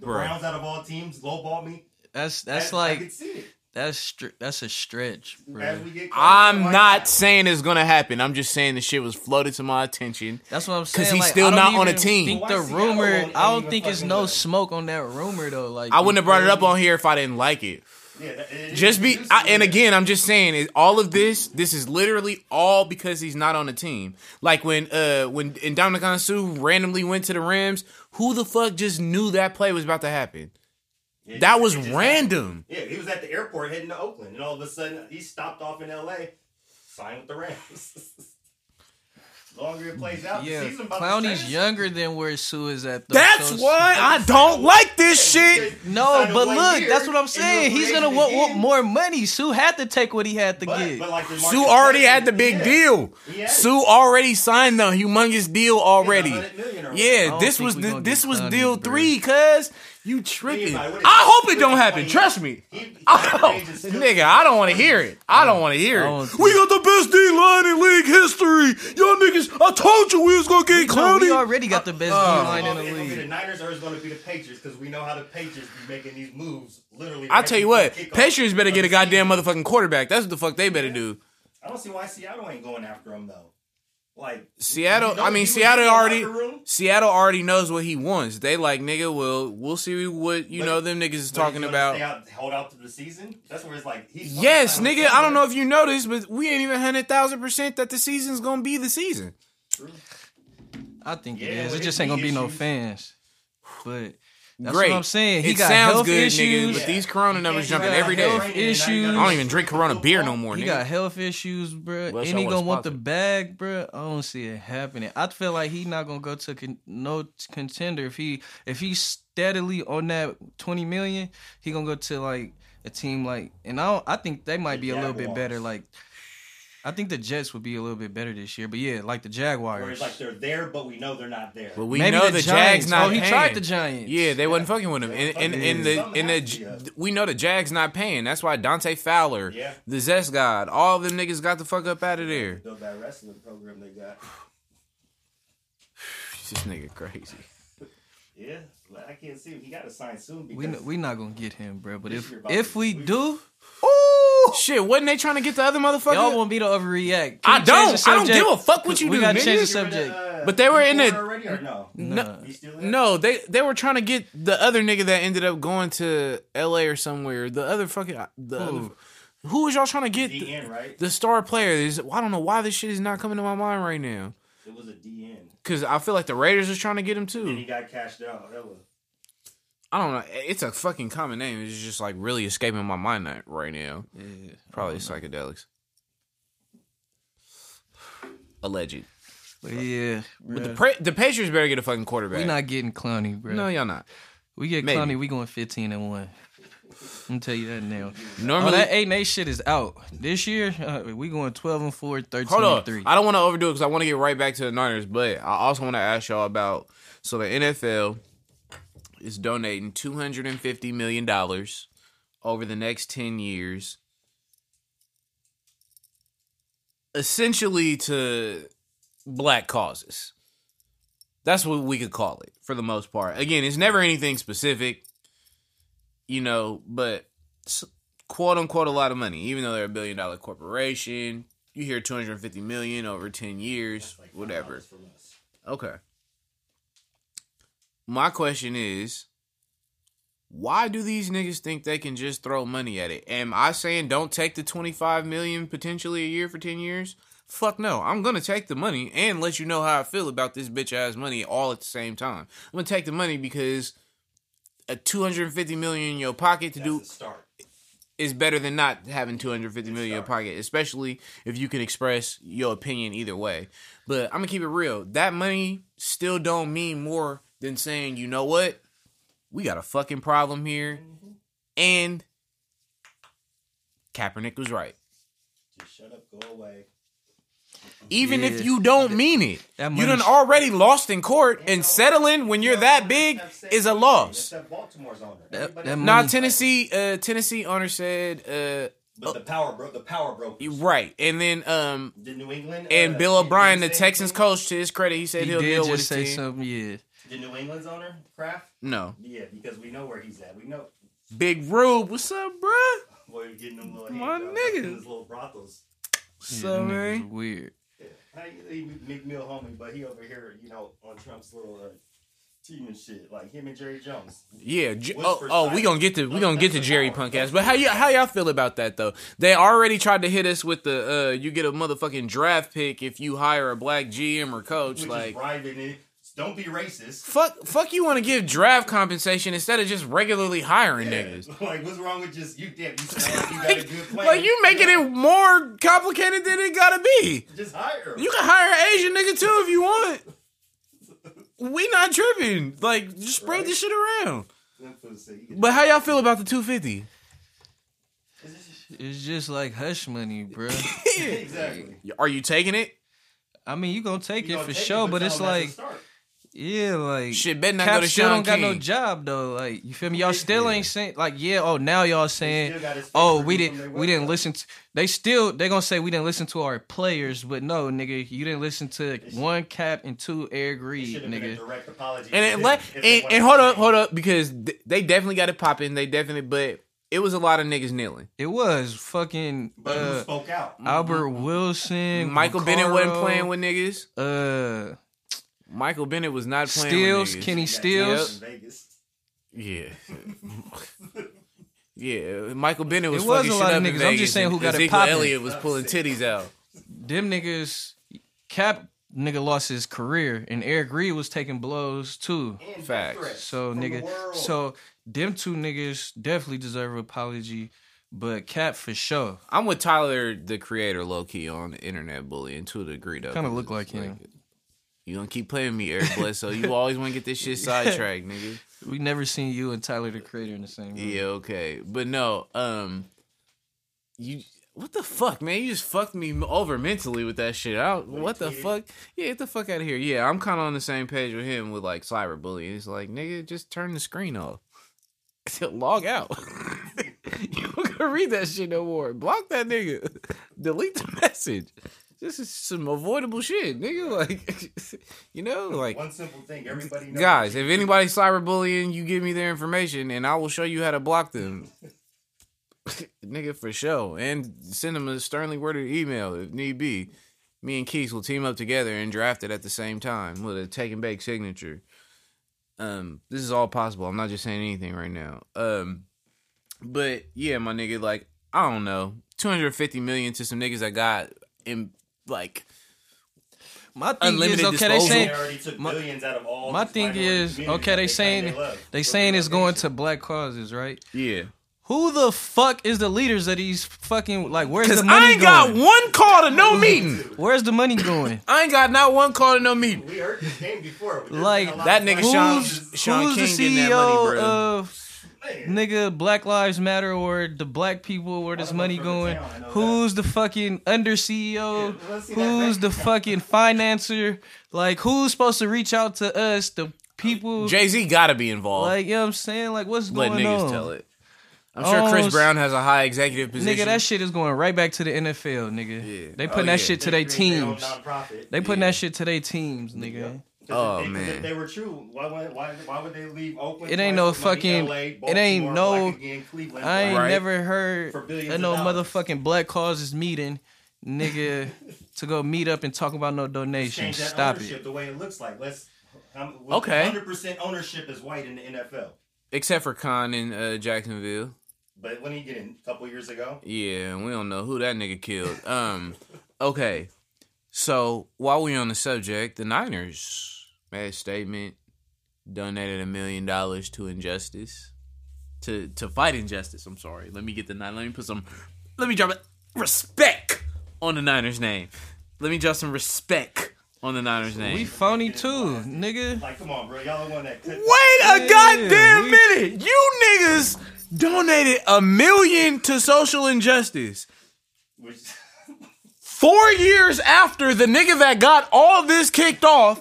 The Bruh. Browns out of all teams lowball me. That's that's I, I like can see it. That's str- that's a stretch, As bro. we get closer, I'm like not that. saying it's gonna happen. I'm just saying the shit was floated to my attention. That's what I'm saying. Because he's like, still don't on a even team. Think the Seattle rumor. I don't think it's no go? smoke on that rumor though. Like I wouldn't have brought it up on here if I didn't like it. Yeah, that- it is Just be, juicy, I, and again, I'm just saying, is all of this, this is literally all because he's not on the team. Like when, uh, when Ndamukong Suh randomly went to the Rams, who the fuck just knew that play was about to happen? Yeah, That was random. happened. Yeah, he was at the airport heading to Oakland, and all of a sudden he stopped off in L.A. Signed with the Rams. longer it plays out, Yeah, the season Clowney's change. younger than where Suh is at. Though, That's so it's- why I don't like this Yeah, shit. No, but look, year, that's what I'm saying. He's gonna want, want more money. Suh had to take what he had to But, get. but like Suh already had the big yeah. deal. He had it. Suh already signed the humongous deal already. He had 100 million or Yeah, this was the, this was deal bro. three, cuz you tripping. about it. What is I hope it don't happen. Trust me. He- he Oh, range is still- nigga, I don't want to hear it. I don't want to hear it. We got the best D line in league history. Y'all niggas, I told you we was gonna get No, we already got the best. D uh, line in It's the gonna be the. Niners or it's going to be the Patriots because we know how the Patriots be making these moves. Literally, I right tell you what, Patriots better get a goddamn motherfucking quarterback. That's what the fuck they better do. I don't see why Seattle ain't going after him though. Like Seattle, you know, I mean, Seattle already, Seattle already knows what he wants. They like, nigga, well, we'll see what you But- know them niggas is talking about. stay out, hold out to the season. That's where it's like he's Yes, nigga. I don't know if you noticed, but we ain't even hundred thousand percent that the season's gonna be the season. I think it Yeah, is. It just ain't gonna be no fans. But that's Great. what I'm saying. He it got sounds health good, issues. nigga. But these Corona numbers He jumping do every that. day. Health Training, and now you issues. I don't even drink Corona beer no more, He nigga. got health issues, bro. Well, and so he what's gonna want the sponsored? bag, bro. I don't see it happening. I feel like he not gonna go to con- no contender if he if he's steadily on that twenty million. He gonna go to like a team like, and I don't, I think they might be a little bit Jaguars. better. Like, I think the Jets would be a little bit better this year. But yeah, like the Where Jaguars. it's like they're there, but we know they're not there. But we Maybe know the the, Giants. Jags not. Oh, he paying. tried the Giants. Yeah, they wasn't fucking with him. They And wasn't in, fucking in the him. in the has we know the Jags not paying. That's why Dante Fowler, Yeah. the Zest God, all them niggas got the fuck up out of there. Build that wrestling program they got. This nigga crazy. Yeah, I can't see him. He got to sign soon we because we not gonna get him, bro. But if if we we- do, Ooh, shit! Wasn't they trying to get the other motherfucker? y'all want me to overreact. Can I don't. I don't give a fuck what you we do, gotta nigga. change the Get rid of, subject. uh, But they were in the- gone already or no. Nah. He? No, they they were trying to get the other nigga that ended up going to L.A. or somewhere. The other fucking the Who? other, who was y'all trying to get? The, right? the star player is. I don't know why this shit is not coming to my mind right now. It was a DN. Cause I feel like the Raiders was trying to get him too. And he got cashed out. Hella. I don't know. It's a fucking common name. It's just like really escaping my mind right now. Yeah. Probably psychedelics. Alleged. But yeah, But the pra- the Patriots better get a fucking quarterback. We're not getting Clowney, bro. no, y'all not. we get maybe. Clowney, we going fifteen and one. I'm tell you that now. Normally, oh, that eight and eight shit is out this year. Uh, we going twelve and four, 13 Hold and on. three. I don't want to overdo it because I want to get right back to the Niners, but I also want to ask y'all about. So the NFL is donating two hundred and fifty million dollars over the next ten years, essentially to black causes. That's what we could call it for the most part. Again, it's never anything specific, you know, but quote unquote a lot of money, even though they're a billion dollar corporation. You hear 250 million over 10 years, Like whatever. $5 from us. Okay. My question is, why do these niggas think they can just throw money at it? Am I saying don't take the twenty five million potentially a year for ten years? Fuck no. I'm gonna take the money and let you know how I feel about this bitch ass money all at the same time. I'm gonna take the money because a 250 million in your pocket to That's do start. is better than not having 250 million in your pocket, especially if you can express your opinion either way. But I'm gonna keep it real. That money still don't mean more than saying, you know what, we got a fucking problem here, and Kaepernick was right. Just shut up, go away. Even Yeah. if you don't mean it, That you money done sh- already lost in court, and settling when you're that big is a loss. Except Baltimore's owner. That- that else- Now Tennessee, uh, Tennessee owner said, uh, But the power broke. The power broke. right, and then um, Did New England And uh, Bill O'Brien, the Texans coach, to his credit, he said He will did deal with just his say team. something. Yeah. Did New England's owner Kraft? No, Yeah, because we know where he's at. We know. Big Rube, what's up, bruh? Boy, getting them little My hands out, niggas. in His little brothels. What's yeah up, niggas man? Weird. Yeah. Hey, he McMill homie, but he over here, you know, on Trump's little uh, team and shit, like him and Jerry Jones. Yeah. J- oh, oh, we side? gonna get to we gonna get to Jerry power. punk ass. But how you how y'all feel about that though? They already tried to hit us with the uh you get a motherfucking draft pick if you hire a black GM or coach. Which Like is bribing it. Don't be racist. fuck, fuck. You want to give draft compensation instead of just regularly hiring Yeah. niggas. Like, what's wrong with just you? Damn, you sound like you got a good plan. like you making it more complicated than it gotta be. Just hire him. You can hire an Asian nigga too if you want. We not tripping. Like, just spread Right. this shit around. That's what I'm saying. You can- But how y'all feel about the 250? It's just like hush money, bro. exactly. Are you taking it? I mean, you gonna take You it gonna for take sure, it, but tell it's like, start. Yeah, like Shit, better not Cap go to still Sean don't got no job though. Like you feel me? Y'all still still- ain't saying like yeah. Oh, now y'all saying still got his oh we didn't we didn't website. listen. to They still they gonna say we didn't listen to our players, but no, nigga, you didn't listen to one Cap and two Eric It Reed, been a nigga. direct apology. And it them let and, and hold up, hold up, because th- they definitely got it popping. They definitely, but it was a lot of niggas kneeling. It was fucking But who uh, spoke out? Albert Wilson, Michael Bennett wasn't playing with niggas. uh Michael Bennett was not playing Stills, with niggas. Kenny Got Stills. Yeah. yeah, Michael Bennett was It was fucking a shit lot of up in niggas. I'm just saying who and got it Ezekiel popping. Elliott was pulling titties out. them niggas Cap nigga lost his career and Eric Reid was taking blows too. And Facts. So from the so them two niggas definitely deserve an apology. But Cap for sure. I'm with Tyler, the creator, low key on internet bullying to a degree though. Kind of look like it's him. You gonna keep playing me, Eric Bledsoe. You always want to get this shit sidetracked, nigga. We never seen you and Tyler the creator in the same room. Yeah, okay, but no, um, you what the fuck, man? You just fucked me over mentally with that shit. I don't, what the fuck? Yeah, get the fuck out of here. Yeah, I'm kind of on the same page with him with like cyberbullying. It's like, nigga, just turn the screen off. Log out. you don't gonna read that shit no more. Block that nigga. Delete the message. This is some avoidable shit, nigga. Like, you know, like one simple thing, everybody knows. guys, if anybody's cyberbullying, you give me their information and I will show you how to block them. Nigga, for sure. And send them a sternly worded email if need be. Me and Keith will team up together and draft it at the same time with a take and bake signature. Um, this is all possible. I'm not just saying anything right now. Um, but yeah, my nigga, like I don't know, 250 million to some niggas that got in like My thing Unlimited is okay. They disposal. saying They already took my- billions out of all. my thing is okay. that They saying they love. they Look saying it's going to black causes, right? yeah. Who the fuck is the leaders of these fucking like? Where's the money going? I ain't going? got one call to no meeting. Where's the money going? I ain't got not one call to no meeting. We heard this game before. Like, been a lot that nigga black Sean- Sean Who's King the getting that CEO money, bro. of Man, nigga Black Lives Matter or the black people where this money from the going? town, I Who's the fucking under CEO? Yeah, let's see that who's the fucking financer? Like who's supposed to reach out to us, the people? Jay Z gotta be involved. like you know what I'm saying? Like what's Let going on? Let niggas on? tell it. I'm sure Chris Oh, Brown has a high executive position. Nigga, that shit is going right back to the NFL, nigga. Yeah. They Oh, putting yeah. that shit to their they create their own teams. They putting Yeah. that shit to their teams, nigga. Oh, if they, man. If they were true, why would why, why would they leave Oakland? It ain't no fucking- LA, it ain't no- again, Cleveland, I ain't. Right. never heard For billions no motherfucking black causes meeting, nigga, to go meet up and talk about no donations. Stop it. the way it looks like. Let's Um, Okay. Hundred percent ownership is white in the NFL. Except for Khan in uh, Jacksonville. But when he get in a couple years ago, Yeah, we don't know who that nigga killed. Um, okay. So while we're on the subject, the Niners made a statement, donated a million dollars to injustice, to to fight injustice. I'm sorry. Let me get the nine. Let me put some. Let me drop it. Respect on the Niners name. Let me drop some respect on the Niners name. We name. phony too, nigga. like, come on, bro, y'all the one that. Could, Wait a Yeah, goddamn we- minute! You niggas donated a million to social injustice. which, Four years after the nigga that got all this kicked off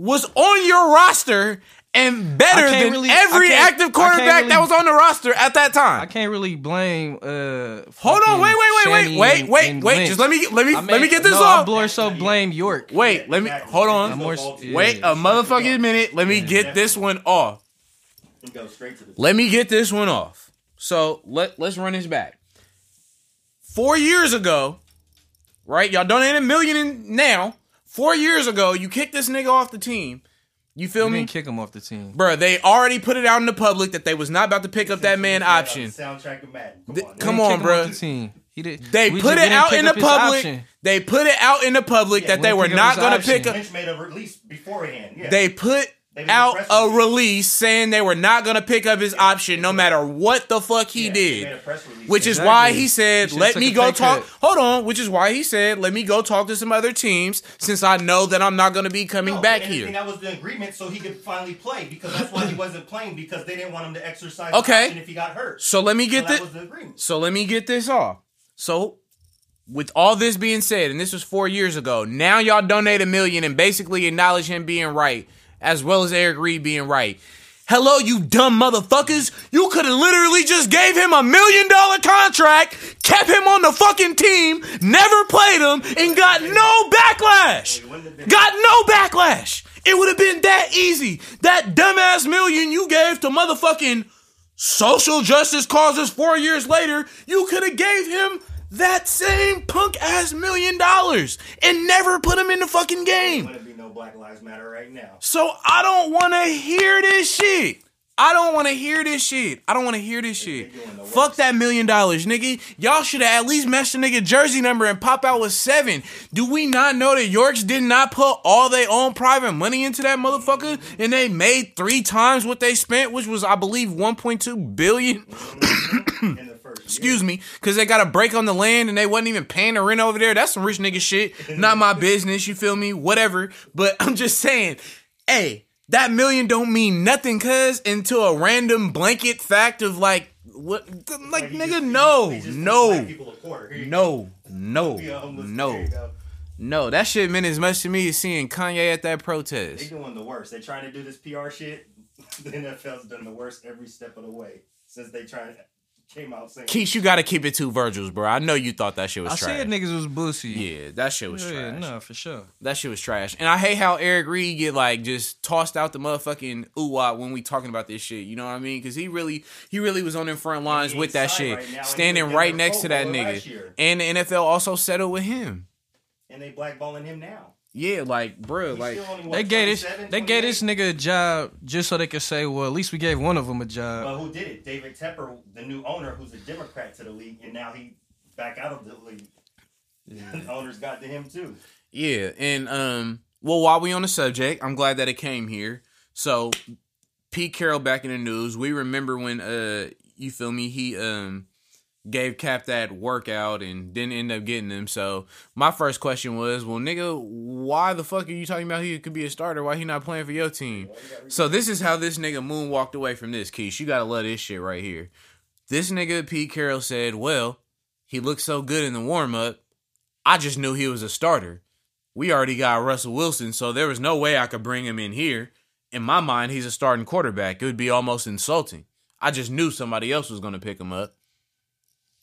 was on your roster and better than really- every active quarterback can't that was on the roster at that time. I can't really blame. uh Hold on, fucking wait, wait, wait, wait, wait, wait, wait. Just let me let me I let me get this no, off. I more so blame York. Wait, let me exactly. hold on. More- no fault to yeah. Wait a motherfucking minute. Let me get this one off. Go straight to the. Let me get this one off. So let let's run this back. Four years ago, right? Y'all donated a million in now. Four years ago, you kicked this nigga off the team. You feel We me? didn't kick him off the team. Bruh, they already put it out in the public that they was not about to pick up that man option. Soundtrack of Madden. Come Th- on. come on, didn't kick him off bruh. the team. He did. They we put just- it out in the public. option. They put it out in the public Yeah, that they were not gonna pick up. Lynch made a release beforehand. Yeah. They put They made a out a release. release saying they were not gonna pick up his option no matter what the fuck he Yeah, did. made a press release Which is why he said, He "Let me go talk." cut. Hold on. Which is why he said, "Let me go talk to some other teams since I know that I'm not going to be coming No, back and I think here." That was the agreement, so he could finally play because that's why he wasn't playing because they didn't want him to exercise Okay. option if he got hurt. So let me get that this. was the agreement. So let me get this off. So, with all this being said, and this was four years ago, now y'all donate a million and basically acknowledge him being right, as well as Eric Reid being right. Hello, you dumb motherfuckers. You could have literally just gave him a million dollar contract, kept him on the fucking team, never played him, and got no backlash. Got no backlash. It would have been that easy. That dumbass million you gave to motherfucking social justice causes four years later, you could have gave him that same punk ass million dollars and never put him in the fucking game. No Black Lives Matter right now. So I don't want to hear this shit. I don't want to hear this shit. I don't want to hear this shit. Fuck that million dollars, nigga. Y'all should have at least matched the nigga jersey number and pop out with seven. Do we not know that Yorks did not put all their own private money into that motherfucker and they made three times what they spent, which was, I believe, 1.2 billion? Mm-hmm. in the first Excuse me, because they got a break on the land and they wasn't even paying the rent over there. That's some rich nigga shit. Not my business, you feel me? Whatever. But I'm just saying, hey, that million don't mean nothing, cuz, until a random blanket fact of like, what? Like, He nigga, no, just- no, people a quarter. Here you no, no, go. Yeah, homeless. There no, no. That shit meant as much to me as seeing Kanye at that protest. They doing the worst. They trying to do this PR shit. The NFL's done the worst every step of the way since they trying came out saying. Keith, you gotta keep it two Virgils, bro. I know you thought that shit was I trash. said niggas was bussy. yeah, that shit was yeah, trash. no, for sure. That shit was trash. And I hate how Eric Reid get like just tossed out the motherfucking ooh when we talking about this shit. You know what I mean? Because he really, he really was on the front lines with that shit, right now, standing right next to that Pro Bowler last nigga. And the NFL also settled with him. and they blackballing him now. Yeah, like bro, He's like still what, They gave this they gave this nigga a job just so they could say, well, at least we gave one of them a job. But who did it? David Tepper, the new owner, who's a Democrat to the league, and now he back out of the league. Yeah. the owners got to him too. yeah. And um, well, while we on the subject, I'm glad that it came here. So, Pete Carroll back in the news. We remember when uh, you feel me? He um gave Cap that workout and didn't end up getting him. So my first question was, well, nigga, why the fuck are you talking about he could be a starter? Why he not playing for your team? So this is how this nigga Moon walked away from this, Keish. You gotta love this shit right here. This nigga Pete Carroll said, well, he looked so good in the warm up, I just knew he was a starter. We already got Russell Wilson, so there was no way I could bring him in here. In my mind, he's a starting quarterback. It would be almost insulting. I just knew somebody else was gonna pick him up.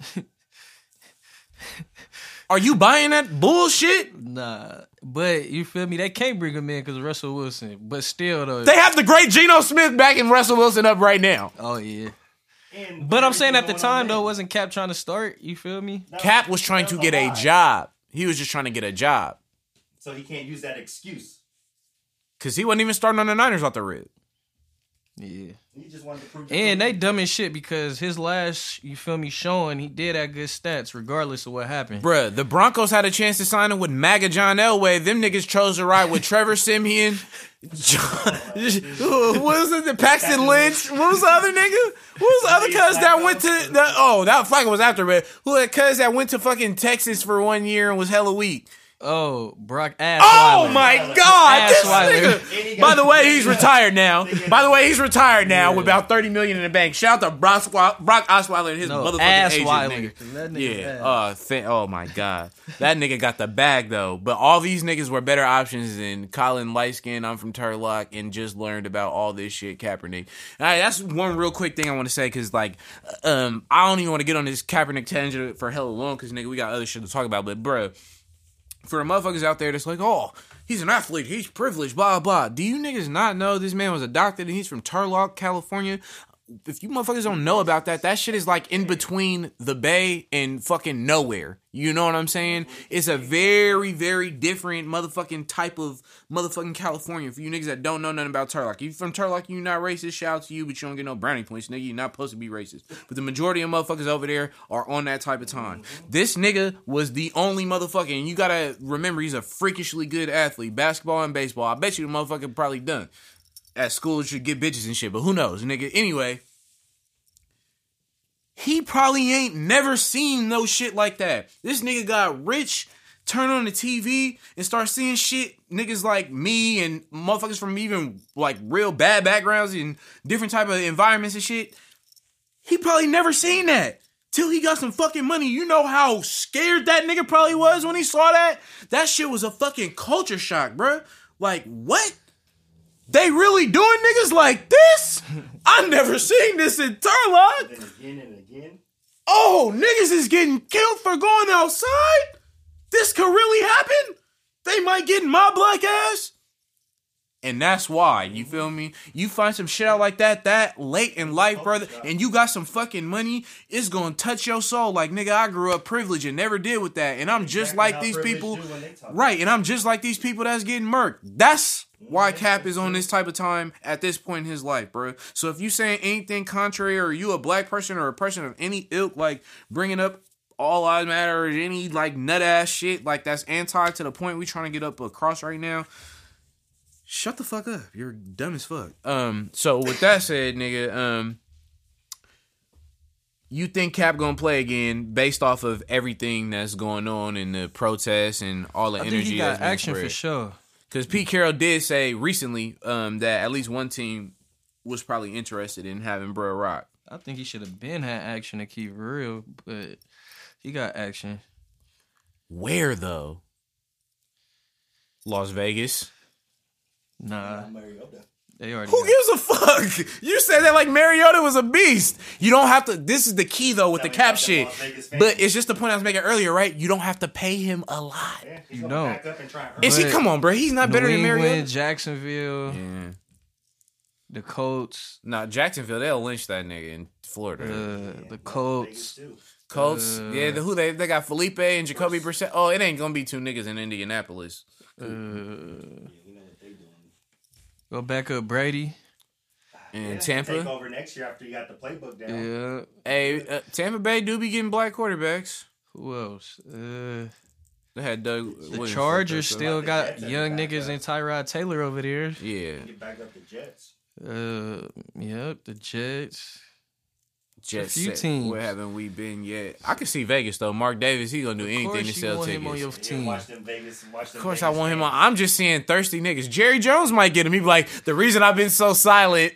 Are you buying that bullshit? Nah, but you feel me? They can't bring him in because Russell Wilson. But still, though. They have the great Geno Smith back backing Russell Wilson up right now. oh yeah. And But I'm saying at the time though, wasn't Cap trying to start? You feel me? That- Cap was trying to that's get a lie. job. He was just trying to get a job. so he can't use that excuse. Cause he wasn't even starting on the Niners off the rip. Yeah. He just wanted to prove. And they dumb as shit because his last, you feel me, showing he did have good stats regardless of what happened. Bruh, the Broncos had a chance to sign him with MAGA John Elway. Them niggas chose to ride with Trevor Siemian. John, what was it? The Paxton Lynch. What was the other nigga? What was the other cuz that went to the oh that fucking was after but who that cuz that went to fucking Texas for one year and was hella weak. Oh, Brock Ass. Oh my god, this Assweiler. nigga. By the way, he's retired now. By the way, he's retired now with about thirty million in the bank. Shout out to Brock, Swa- Brock Osweiler and his No, motherfucking Ass agent, Weiler. nigga. That nigga Yeah. ass. Uh, th- oh my god, that nigga got the bag though. But all these niggas were better options than Colin Lightskin. I'm from Turlock and just learned about all this shit Kaepernick. All right, that's one real quick thing I want to say because like, um, I don't even want to get on this Kaepernick tangent for hella long because nigga we got other shit to talk about. But bruh, for the motherfuckers out there that's like, oh, he's an athlete, he's privileged, blah blah. Do you niggas not know this man was adopted and he's from Turlock, California? If you motherfuckers don't know about that, that shit is like in between the Bay and fucking nowhere. You know what I'm saying? It's a very, very different motherfucking type of motherfucking California. For you niggas that don't know nothing about Turlock, if you from Turlock, you not racist. Shout out to you, but you don't get no brownie points, nigga. You're not supposed to be racist. But the majority of motherfuckers over there are on that type of time. This nigga was the only motherfucker, and you gotta remember he's a freakishly good athlete, basketball and baseball. I bet you the motherfucker probably done at school should get bitches and shit, but who knows, nigga. Anyway, he probably ain't never seen no shit like that. This nigga got rich, turn on the TV and start seeing shit niggas like me and motherfuckers from even like real bad backgrounds and different type of environments and shit. He probably never seen that. Till he got some fucking money. You know how scared that nigga probably was when he saw that? That shit was a fucking culture shock, bruh. Like, what? They really doing niggas like this? I never seen this in Turlock. Then again and again. Oh, niggas is getting killed for going outside? This could really happen? They might get my black ass? And that's why, you feel me? You find some shit out like that that late in life, brother, and you got some fucking money, it's gonna touch your soul. Like, nigga, I grew up privileged and never did with that. And I'm just like these people. do when they talk. Right, and I'm just like these people that's getting murked. That's why Cap is on this type of time at this point in his life, bro. So if you saying anything contrary, or you a black person or a person of any ilk, like bringing up all lives matter or any like nut ass shit, like that's anti to the point we trying to get up across right now. Shut the fuck up. You're dumb as fuck. Um. So with that said, nigga, um. You think Cap gonna play again based off of everything that's going on in the protests and all the I energy think he got action for sure. Because Pete Carroll did say recently um, that at least one team was probably interested in having Bro Rock. I think he should have been had action to keep real, but he got action. Where though? Las Vegas. Nah, Mariota. They already. Who got- gives a fuck? You said that like Mariota was a beast. You don't have to. This is the key though with the Tell me cap shit. Las Vegas fans. But it's just the point I was making earlier, right? You don't have to pay him a lot. Yeah, he's You gonna don't. back up and try and earn Is he? Come on, bro. He's not better New than England, Mariota. Jacksonville, Yeah. the Colts, Nah, Jacksonville. They'll lynch that nigga in Florida. uh, the Vegas Colts. Colts. uh, yeah, the, who they they got Felipe and Jacoby Brissett. Oh, it ain't gonna be two niggas in Indianapolis. Uh, Yeah, we know what they doing. Go back up Brady. And Yeah, Tampa. Take over next year after you got the playbook down. Yeah. Hey, uh, Tampa Bay do be getting black quarterbacks. Who else? Uh, They had Doug. the Williams Chargers fucked still got young niggas up. and Tyrod Taylor over there. Yeah, Get back up the Jets. Uh, yep, the Jets. Jets. few set. teams. Where haven't we been yet? I can see Vegas though. Mark Davis, he gonna do Of anything course to sell want tickets. him on your Yeah, team. watch them Vegas. Watch them Of course, I want him on. I'm just seeing thirsty niggas. Jerry Jones might get him. He be like, the reason I've been so silent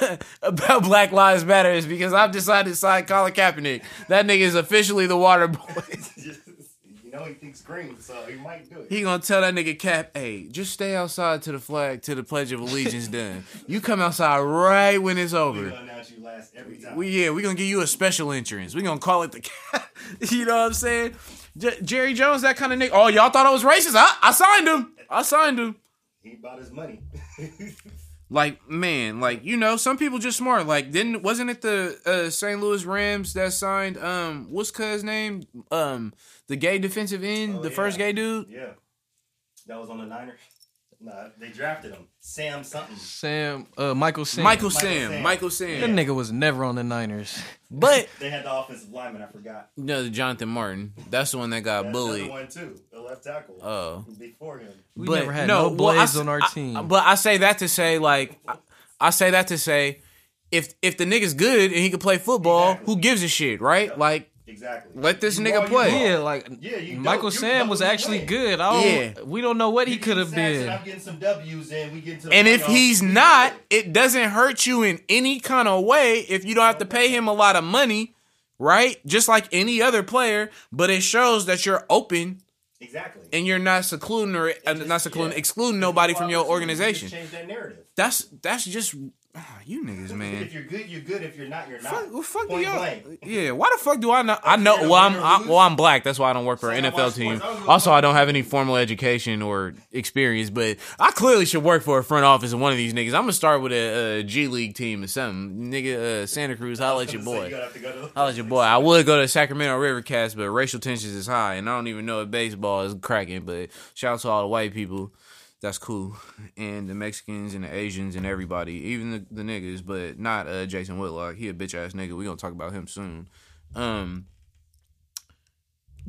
about Black Lives Matter is because I've decided to sign Colin Kaepernick. That nigga is officially the water boy. know he thinks green, so he might do it. He gonna tell that nigga Cap, hey, just stay outside to the flag, to the Pledge of Allegiance done. You come outside right when it's we over. gonna announce you last every time. We yeah, we gonna give you a special entrance. We gonna call it the Cap. you know what I'm saying? J- Jerry Jones, that kind of nigga. Oh, y'all thought I was racist? I, I signed him. I signed him. he bought his money. Like man, like you know, some people just smart. Like didn't wasn't it the uh, St. Louis Rams that signed um what's cuz name um the gay defensive end, Oh, the first gay dude. yeah, that was on the Niners. Nah, they drafted him. Sam something. Sam, uh, Michael Sam. Michael Michael Sam. Sam. Michael Sam. That nigga was never on the Niners. But They had the offensive lineman. I forgot. no, Jonathan Martin. That's the one that got That's the bullied. one too. The left tackle. Oh. Before him. We but never had no, no, well, I blades on our I- team. but I say that to say, like, I, I say that to say, if if the nigga's good and he can play football, Exactly. who gives a shit, right? Yep. Like, Exactly. Let this You nigga ball, play. yeah, like Yeah, you Michael don't- you Sam was actually win. good. I don't, Yeah. We don't know what he could have get sacks and been. I'm getting some W's and we get to and if he's not, it doesn't hurt you in any kind of way if you don't have to pay him a lot of money, right? Just like any other player, but it shows that you're open exactly. and you're not secluding or uh, just- not secluding, yeah. excluding nobody from your Opportunity to organization. Change that narrative. That's that's just ah, you niggas, man. If you're good, you're good. If you're not, you're not. Fuck, well, fuck Point y'all. blank. Yeah, why the fuck do I know? I know. Well, I'm I, well, I'm black. That's why I don't work for an NFL team. I don't give a Also. I don't have any formal education or experience, but I clearly should work for a front office of one of these niggas. I'm gonna start with a, a G League team or something. Nigga, uh, Santa Cruz, holla at your you boy. have go Holla at your boy. I would go to Sacramento River Cats, but racial tensions is high, and I don't even know if baseball is cracking. But shout out to all the white people. That's cool, and the Mexicans and the Asians and everybody, even the, the niggas, but not uh, Jason Whitlock. He a bitch ass nigga. We gonna talk about him soon. Um,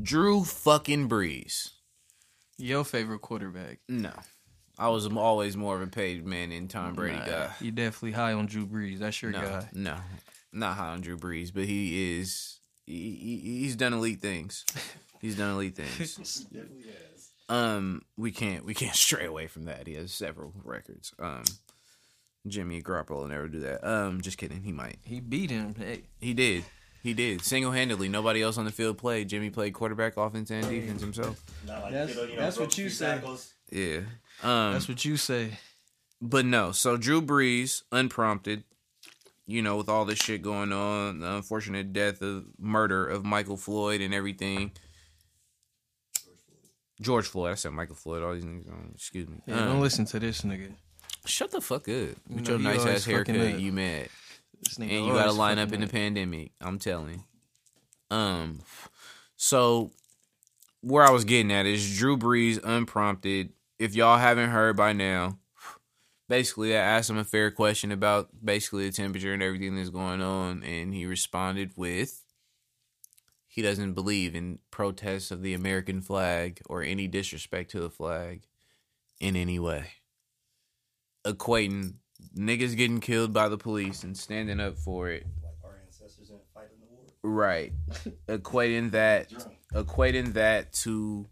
Drew fucking Brees. Your favorite quarterback? No, I was always more of a paid man than Tom Brady Nah, guy. You definitely high on Drew Brees. That's your No, guy. no, not high on Drew Brees, but he is. He, he, he's done elite things. He's done elite things. Definitely has. Um, we can't we can't stray away from that. He has several records. Um, Jimmy Garoppolo will never do that. Um, just kidding. He might. He beat him. Hey, He did. He did single handedly. Nobody else on the field played. Jimmy played quarterback, offense, and defense himself. Not like That's- Kittle, you know, that's what you say. tackles. Yeah. Um, that's what you say. but no. So Drew Brees, unprompted, you know, with all this shit going on, the unfortunate death of murder of Michael Floyd and everything. George Floyd. I said Michael Floyd. All these niggas. um, Excuse me. Yeah, Um, don't listen to this nigga. Shut the fuck up. With know, your nice ass haircut, you mad. And you gotta line up in the pandemic. I'm telling. Um so where I was getting at is Drew Brees unprompted. If y'all haven't heard by now, basically I asked him a fair question about basically the temperature and everything that's going on, and he responded with he doesn't believe in protests of the American flag or any disrespect to the flag in any way. Equating niggas getting killed by the police and standing up for it. Like our ancestors in a fight in the war. Right. equating that equating that to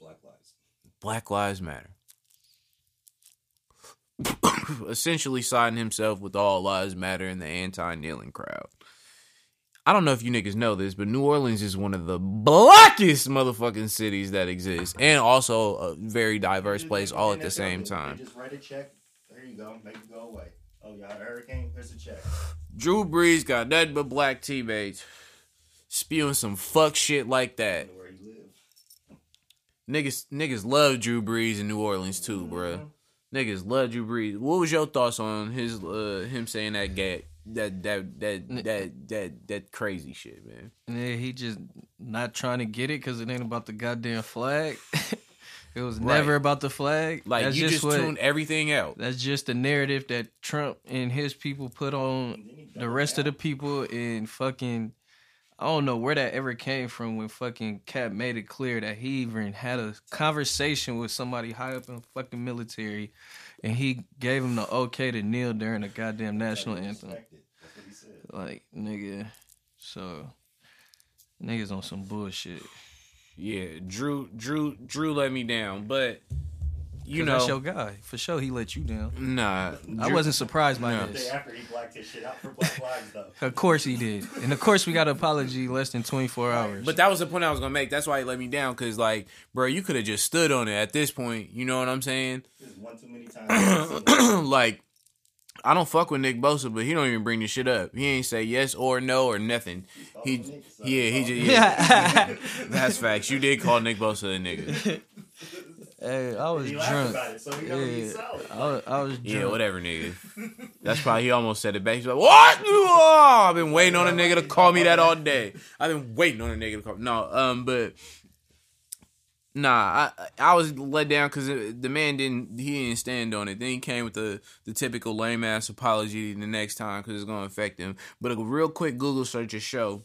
Black lives. Black Lives Matter. Essentially siding himself with all lives matter and the anti kneeling crowd. I don't know if you niggas know this, but New Orleans is one of the blackest motherfucking cities that exists, and also a very diverse place all at the same time. Just write a check. There you go. Make it go away. Oh, a hurricane? Here's a check. Drew Brees got nothing but black teammates spewing some fuck shit like that. Where you live. Niggas, niggas love Drew Brees in New Orleans too, bro. Niggas love Drew Brees. What was your thoughts on his uh him saying that gag that that that that that that crazy shit, man? Yeah, he just not trying to get it because it ain't about the goddamn flag. it was Right. never about the flag. Like that's you just what, tune everything out. That's just the narrative that Trump and his people put on the rest of the people and fucking. I don't know where that ever came from when fucking Cap made it clear that he even had a conversation with somebody high up in the fucking military and he gave him the okay to kneel during the goddamn national anthem. That's what he said. Like, nigga. So, niggas on some bullshit. Yeah, Drew Drew Drew let me down, but you 'Cause know, that's your guy. For sure, he let you down. nah, I wasn't surprised by No. The this. day after he blacked his shit out for Black Lives, though. Of course he did. And of course we got an apology less than 24 hours. But that was the point I was gonna make. That's why he let me down, cause like, bro, you could have just stood on it at this point. You know what I'm saying? This is one too many times. like I don't fuck with Nick Bosa, but he don't even bring the shit up. He ain't say yes or no or nothing. He, Nick, so yeah, he just yeah. That's facts. You did call Nick Bosa a nigga. hey, I was He drunk. about it, so he Yeah. I was, I was drunk. Yeah, whatever, nigga. That's probably he almost said it back. He's like, "What? Oh, I've been waiting on a nigga to call me that all day. I've been waiting on a nigga to call." No, um, but Nah, I I was let down because the man didn't he didn't stand on it. Then he came with the the typical lame ass apology the next time because it's gonna affect him. But a real quick Google search will show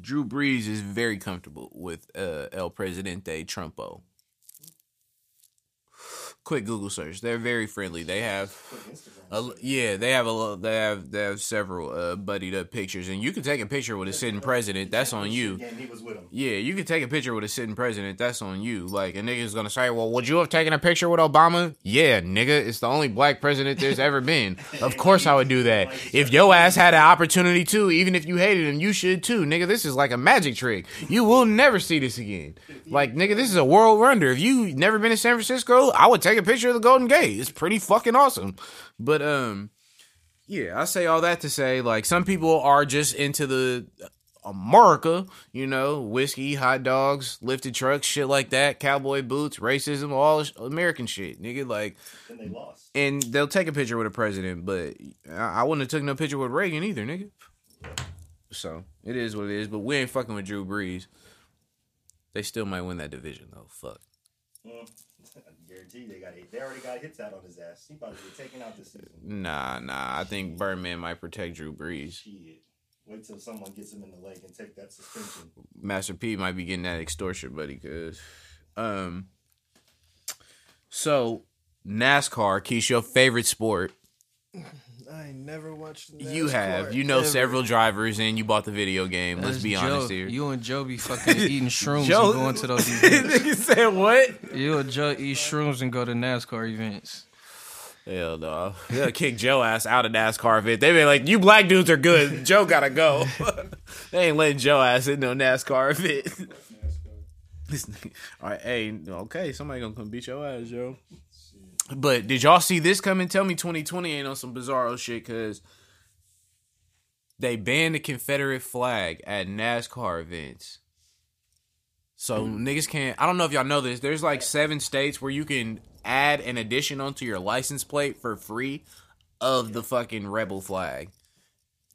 Drew Brees is very comfortable with uh, El Presidente Trumpo. Quick Google search. They're very friendly. They have a, yeah, they have a they have they have several uh, buddied up pictures, and you can take a picture with a sitting president. That's on you. Yeah, he was with him. Yeah, you can take a picture with a sitting president. That's on you. Like a nigga's gonna say, "Well, would you have taken a picture with Obama?" Yeah, nigga, it's the only black president there's ever been. Of course, I would do that. If your ass had an opportunity to, even if you hated him, you should too, nigga. This is like a magic trick. You will never see this again. Like nigga, this is a world wonder. If you never been to San Francisco, I would take a picture of the Golden Gate. It's pretty fucking awesome. But um, yeah, I say all that to say, like, some people are just into the America, you know, whiskey, hot dogs, lifted trucks, shit like that, cowboy boots, racism, all American shit, nigga. Like, Then they lost. and they'll take a picture with a president, but I I wouldn't have took no picture with Reagan either, nigga. So it is what it is. But we ain't fucking with Drew Brees. They still might win that division though. Fuck. Mm. Guarantee they got they already got hits out on his ass. He about to get taken out this season. Nah, nah. I think Birdman might protect Drew Brees. Shit. Wait till someone gets him in the leg and take that suspension. Master P might be getting that extortion, buddy. Cause, um, so NASCAR, Keisha, your favorite sport. I never watched. You have, you know, several drivers, and you bought the video game. Let's be honest here. You and Joe be fucking eating shrooms Joe- and going to those events. Nigga said what? You and Joe eat shrooms and go to NASCAR events. Hell no. They'll kick Joe ass out of NASCAR event. They be like, you black dudes are good. Joe gotta go. they ain't letting Joe ass in no NASCAR event. This nigga- All right, hey, okay, somebody gonna come beat your ass, Joe. But did y'all see this coming? Tell me 2020 ain't on some bizarro shit because they banned the Confederate flag at NASCAR events. So hmm. niggas can't. I don't know if y'all know this. There's like seven states where you can add an addition onto your license plate for free of the fucking rebel flag.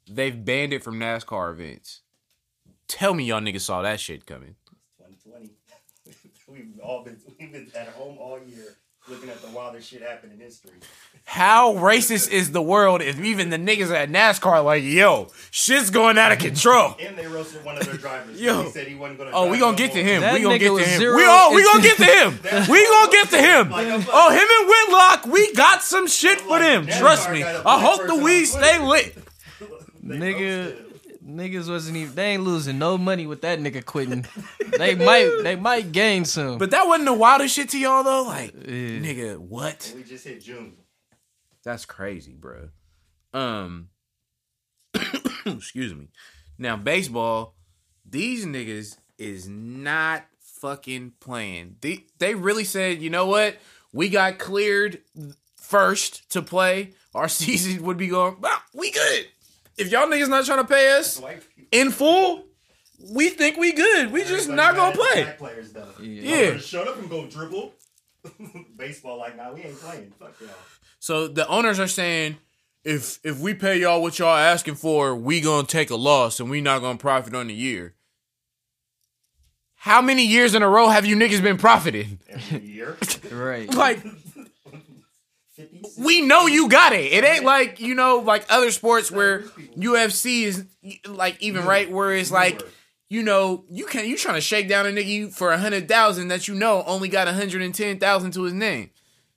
They've banned it from NASCAR events. Tell me y'all niggas saw that shit coming. 2020. we've all been we've been at home all year looking at the wildest shit happen in history. How racist is the world if even the niggas at NASCAR like, yo, shit's going out of control. And they roasted one of their drivers. Yo. He said he wasn't gonna Oh, we drive gonna no get to him. That we gonna get to him. zero We oh, we gonna get to him. we gonna get to him. Like, Oh, him and Whitlock, we got some shit for them. Trust me. got a I black hope the person weed stay lit. Nigga, roasted him. Niggas wasn't even. They ain't losing no money with that nigga quitting. they might. They might gain some. But that wasn't the wildest shit to y'all though. Like, Yeah. nigga, what? We just hit June. That's crazy, bro. Um, excuse me. Now baseball, these niggas is not fucking playing. They they really said, you know what? We got cleared first to play. Our season would be going. Well, we good. If y'all niggas not trying to pay us in full, we think we good. We just Everybody not gonna mad at the play. Players though. Yeah. Yeah. Shut up and go dribble. Baseball like nah, we ain't playing. Fuck y'all. So the owners are saying, if if we pay y'all what y'all asking for, we gonna take a loss and we not gonna profit on the year. How many years in a row have you niggas been profiting? Every year. right. Like 50, we know you got it. It ain't like you know like other sports where UFC is like even right where it's like you know you can you trying to shake down a nigga for a hundred thousand that you know only got a hundred and ten thousand to his name.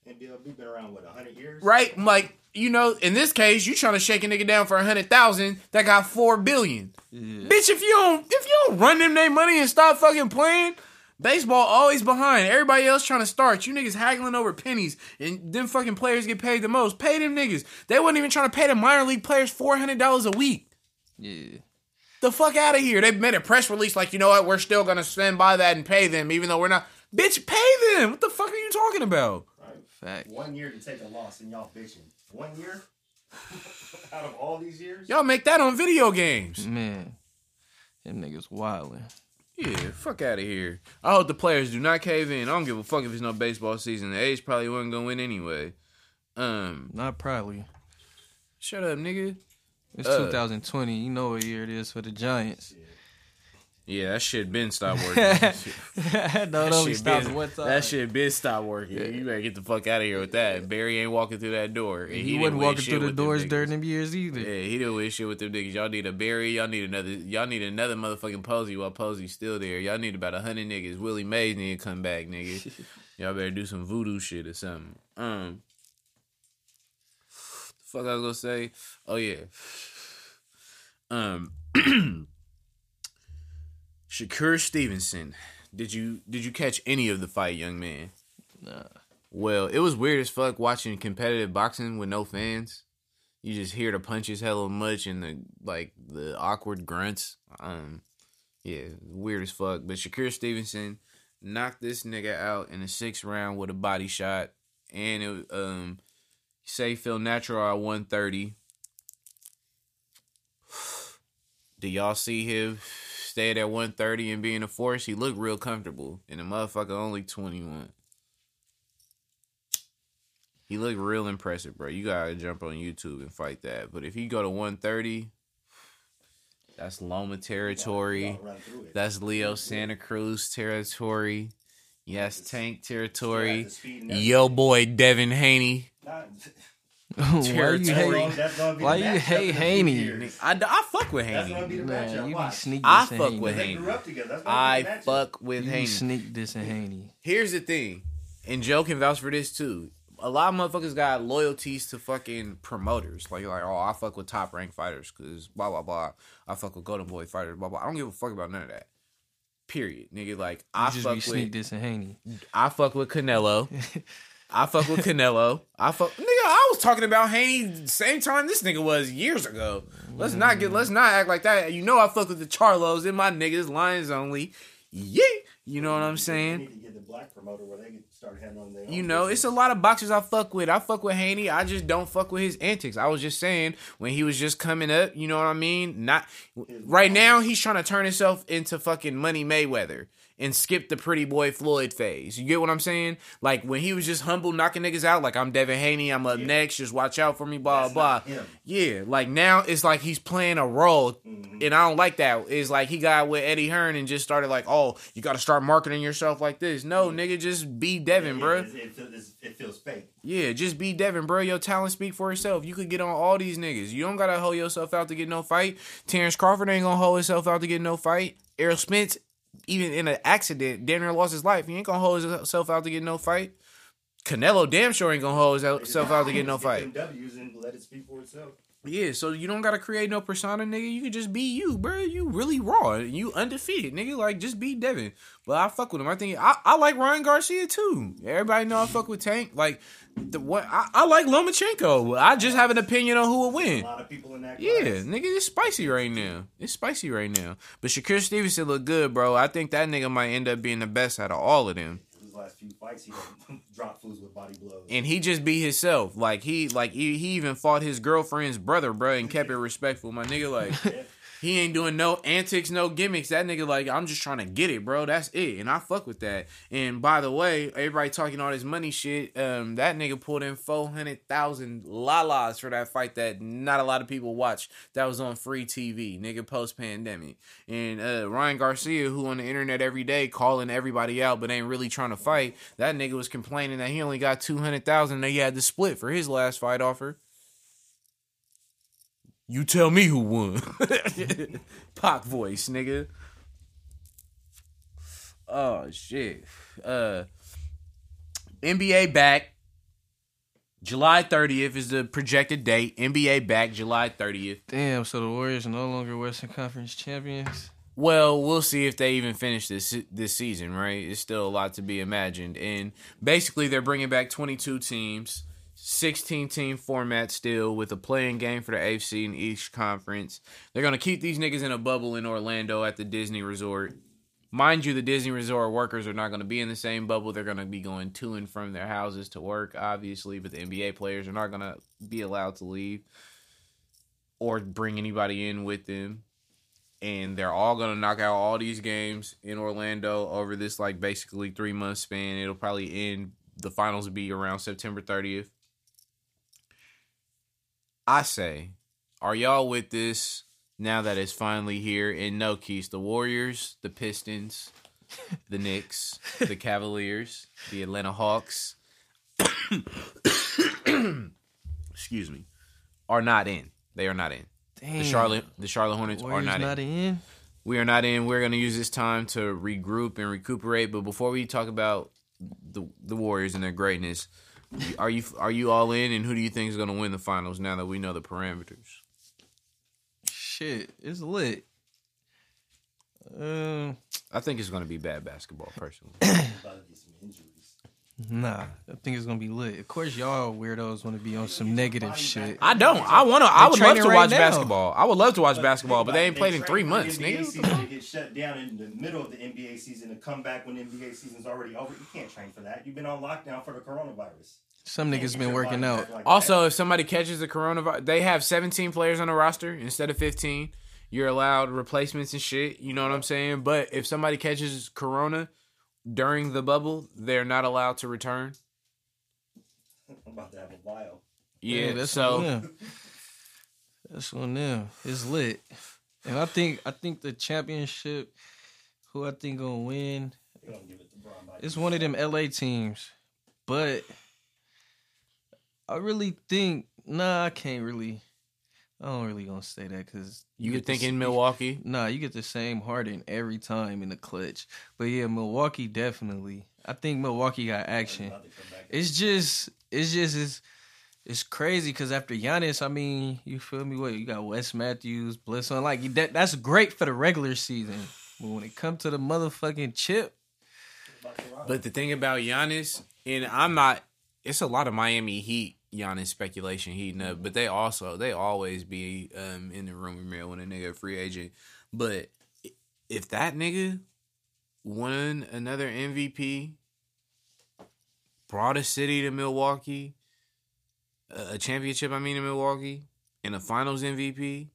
NBLB been around what 100 years. right? I'm Like, you know, in this case, you trying to shake a nigga down for a hundred thousand that got four billion. Bitch, if you don't if you don't run them their money and stop fucking playing, baseball always behind. Everybody else trying to start. You niggas haggling over pennies, and them fucking players get paid the most. Pay them niggas. They wasn't even trying to pay the minor league players four hundred dollars a week. Yeah. The fuck out of here. They made a press release like, you know what, we're still gonna stand by that and pay them, even though we're not. Bitch, pay them. What the fuck are you talking about? Right. Fact. One year to take a loss and y'all bitching. One year out of all these years. Y'all make that on video games. Man. Them niggas wildin'. Yeah, fuck out of here. I hope the players do not cave in. I don't give a fuck if it's no baseball season. The A's probably wasn't gonna win anyway. Um, Not probably. shut up, nigga. It's Uh. 2020. You know what year it is for the Giants. Yeah, that shit been stopped working. no, That it only shit stops been- one. That shit been stopped working. You better get the fuck out of here with that. Barry ain't walking through that door. And He, didn't wasn't walking through the doors niggas. during them years either. Yeah, he didn't win shit with them niggas. Y'all need a Barry. Y'all need another. Y'all need another motherfucking Posey while Posey's still there. Y'all need about a hundred niggas. Willie Mays need to come back, nigga. Y'all better do some voodoo shit or something. Um, the fuck I was gonna say? Oh yeah. Um, Shakur Stevenson. Did you did you catch any of the fight, young man? Nah. Well, it was weird as fuck watching competitive boxing with no fans. You just hear the punches hella much and the like the awkward grunts. Um, yeah, weird as fuck. But Shakur Stevenson knocked this nigga out in the sixth round with a body shot, and it um, say feel natural at one thirty. Do y'all see him stay at one thirty and being a force? He looked real comfortable, and the motherfucker only twenty one. He looked real impressive, bro. You gotta jump on YouTube and fight that. But if he go to 130, that's Loma territory. Y'all run through it. That's Leo Santa Cruz territory. Yes, Tank territory. Yeah, the speed and Yo boy Devin Haney. Not- why you hate? that's Why you hate in a few Haney? I, I fuck with That's Haney. be the Man, you be Watch. sneak I fuck Haney. with They Haney. grew up together. That's gonna I be the matchup. fuck with You be Haney. sneak dissing Haney. Here's the thing, and Joe can vouch for this too. A lot of motherfuckers got loyalties to fucking promoters. Like, like, oh, I fuck with top ranked fighters because blah blah blah. I fuck with Golden Boy fighters. Blah blah. I don't give a fuck about none of that. Period, nigga. Like, You just fuck be sneak with, dissing Haney. I fuck with Canelo. I fuck with Canelo. I fuck, nigga. I was talking about Haney same time this nigga was years ago. Let's not get, let's not act like that. You know, I fuck with the Charlos and my niggas, Lions only. Yeah, you know what I'm saying. need to get the black promoter where they can start handling their own You know, it's a lot of boxers I fuck with. I fuck with Haney. I just don't fuck with his antics. I was just saying when he was just coming up, you know what I mean? Not right now he's trying to turn himself into fucking Money Mayweather and skip the pretty boy Floyd phase. You get what I'm saying? Like when he was just humble knocking niggas out, like I'm Devin Haney, I'm up Yeah. next, just watch out for me, blah blah. Yeah, like now it's like he's playing a role, Mhm. and I don't like that. It's like he got with Eddie Hearn and just started like, oh, you got to start marketing yourself like this. No, nigga, just be Devin, Yeah, bro. It, it, feels- it feels fake. Yeah, just be Devin, bro. Your talent speak for itself. You could get on all these niggas. You don't gotta hold yourself out to get no fight. Terence Crawford ain't gonna hold himself out to get no fight. Errol Spence, even in an accident, damn near lost his life. He ain't gonna hold himself out to get no fight. Canelo damn sure ain't gonna hold himself out to get no fight. W's and let it speak for itself. Yeah, so you don't gotta create no persona, nigga. You can just be you, bro. You really raw. And you undefeated, nigga. Like just be Devin. But I fuck with him. I think I, I like Ryan Garcia too. Everybody know I fuck with Tank. Like the what I, I like Lomachenko. I just have an opinion on who will win. A lot of people in that Yeah, nigga, it's spicy right now. It's spicy right now. But Shakur Stevenson look good, bro. I think that nigga might end up being the best out of all of them. His last few fights, he dropped fools with body blows. and he just be himself. Like he, like he, he even fought his girlfriend's brother, bro, and kept it respectful. My nigga, like. He ain't doing no antics, no gimmicks. That nigga, like I'm just trying to get it, bro. That's it, and I fuck with that. And by the way, everybody talking all this money shit. Um, that nigga pulled in four hundred thousand lalas for that fight that not a lot of people watch. That was on free TV, nigga, post pandemic. And uh, Ryan Garcia, who on the internet every day calling everybody out, but ain't really trying to fight. That nigga was complaining that he only got two hundred thousand. That he had to split for his last fight offer. You tell me who won. Pac voice, nigga. Oh shit. Uh NBA back. July 30th is the projected date. NBA back July 30th. Damn, so the Warriors are no longer Western Conference champions. Well, we'll see if they even finish this this season, right? It's still a lot to be imagined. And basically they're bringing back 22 teams, 16 team format still with a playing game for the AFC in each conference. They're going to keep these niggas in a bubble in Orlando at the Disney Resort. Mind you, the Disney Resort workers are not going to be in the same bubble. They're going to be going to and from their houses to work, obviously, but the NBA players are not going to be allowed to leave or bring anybody in with them and they're all gonna knock out all these games in Orlando over this like basically three month span. It'll probably end. The finals will be around September 30th. I say, are y'all with this now that it's finally here. In no, Keys, the Warriors, the Pistons, the Knicks, the Cavaliers, the Atlanta Hawks, excuse me, are not in. They are not in. Damn. The Charlotte, the Charlotte Hornets are not, not in. in. We are not in. We're going to use this time to regroup and recuperate. But before we talk about the the Warriors and their greatness, are you are you all in? And who do you think is going to win the finals? Now that we know the parameters. Shit, it's lit. Um, I think it's going to be bad basketball, personally. About to get some injuries. nah, I think it's gonna be lit. Of course, y'all weirdos want to be on some negative shit. I don't. I want to. I would love to right watch now. basketball. I would love to watch basketball, but they ain't it, played in three months, the nigga. NBA What season to get shut down in the middle of the NBA season to come back when the NBA season's already over. You can't train for that. You've been on lockdown for the coronavirus. Some niggas been working out. like Also, if somebody catches the coronavirus, they have 17 players on the roster instead of 15. You're allowed replacements and shit. You know what I'm saying? But if somebody catches corona during the bubble, they're not allowed to return. I'm about to have a while. Yeah, that's so on them. That's on them. It's lit, and I think I think the championship, who I think gonna win, They gonna give it to Bron it's one of them LA teams, but I really think nah, I can't really. I don't really gonna say that because you could think in Milwaukee. Nah, you get the same Harden every time in the clutch. But yeah, Milwaukee definitely. I think Milwaukee got action. About to come back. It's just, it's just, it's, it's crazy because after Giannis, I mean, you feel me? What you got? Wes Matthews, Bliss on like that. That's great for the regular season, but when it comes to the motherfucking chip, About to rock. But the thing about Giannis, and I'm not, it's a lot of Miami Heat Giannis speculation heating up, but they also they always be um, in the rumor mill when a nigga a free agent. But if that nigga won another MVP, brought a city to Milwaukee, a a championship, I mean, in Milwaukee, and a Finals MVP,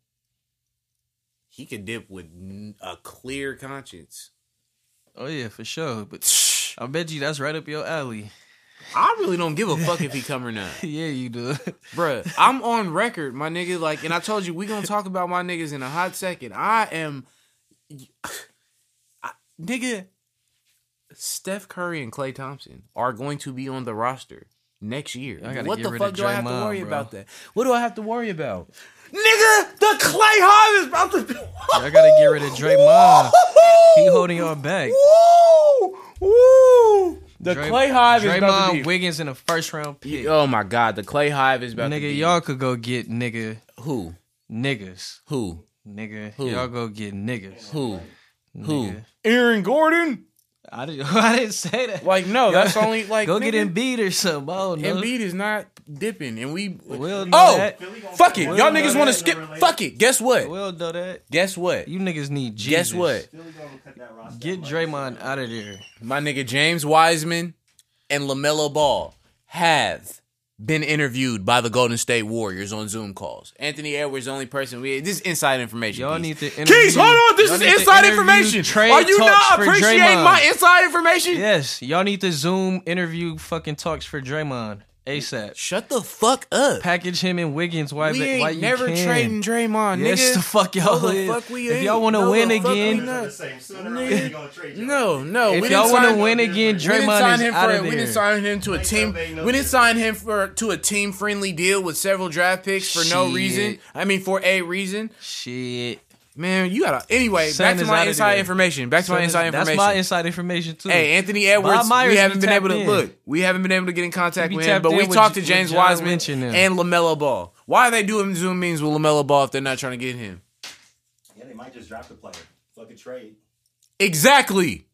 he could dip with a clear conscience. oh yeah, for sure. But I bet you that's right up your alley. I really don't give a fuck if he come or not. yeah, you do. Bruh, I'm on record, my nigga. Like, and I told you we gonna talk about my niggas in a hot second. I am, I, nigga. Steph Curry and Klay Thompson are going to be on the roster next year. I gotta What the fuck do I have to worry bro. about that? What do I have to worry about? Nigga, the Klay is about to. I gotta get rid of Draymond. He holding y'all back. Woo, woo. The Dray- Klay Hive is about to Draymond be. Wiggins in the first round pick. Oh my god, the Klay Hive is about to be. Nigga, be. y'all could go get nigga who? niggas. Who? Nigga, Who? y'all go get niggas. Who? Who? Nigga. Aaron Gordon? I didn't. I didn't say that. Like no, that's only like go get nigga, Embiid or something. I don't. Embiid is not dipping, and we. We'll know oh, that. Fuck it, one y'all niggas want to skip. Fuck it. Guess what? We'll know that. Guess what? You niggas need Jesus. Guess what? Philly gonna cut that roster Get. Draymond out of there. My nigga James Wiseman and Lamelo Ball have been interviewed by the Golden State Warriors on Zoom calls. Anthony Edwards, the only person we. This is inside information. Y'all need to Keys, interview- hold on. This is inside information. Trey Are you not appreciating my inside information? Yes, y'all need to Zoom interview fucking talks for Draymond ASAP. Shut the fuck up. Package him and Wiggins. Why? we they, ain't why you never can. trading Draymond, Yes, nigga. the fuck y'all No, the fuck we If ain't. y'all want to No, win the fuck we again, not. They're the same. Sooner or later, Nigga. they gonna trade you. No, no. if y'all want to win again, we Draymond is him out for. of We didn't sign him to a team. up ain't no We didn't sign him for to a team friendly deal with several draft picks for no reason. I mean, for a reason. Shit. Man, you gotta. Anyway, Son back to my inside there. information. Back to my So inside that's information. my inside information too. Hey, Anthony Edwards. We haven't been able to in. look. We haven't been able to get in contact with him, but we talked to James with John Wiseman and Lamelo Ball. Why are they doing Zoom meetings with Lamelo Ball if they're not trying to get him? Yeah, they might just draft the player. Fucking trade. Exactly.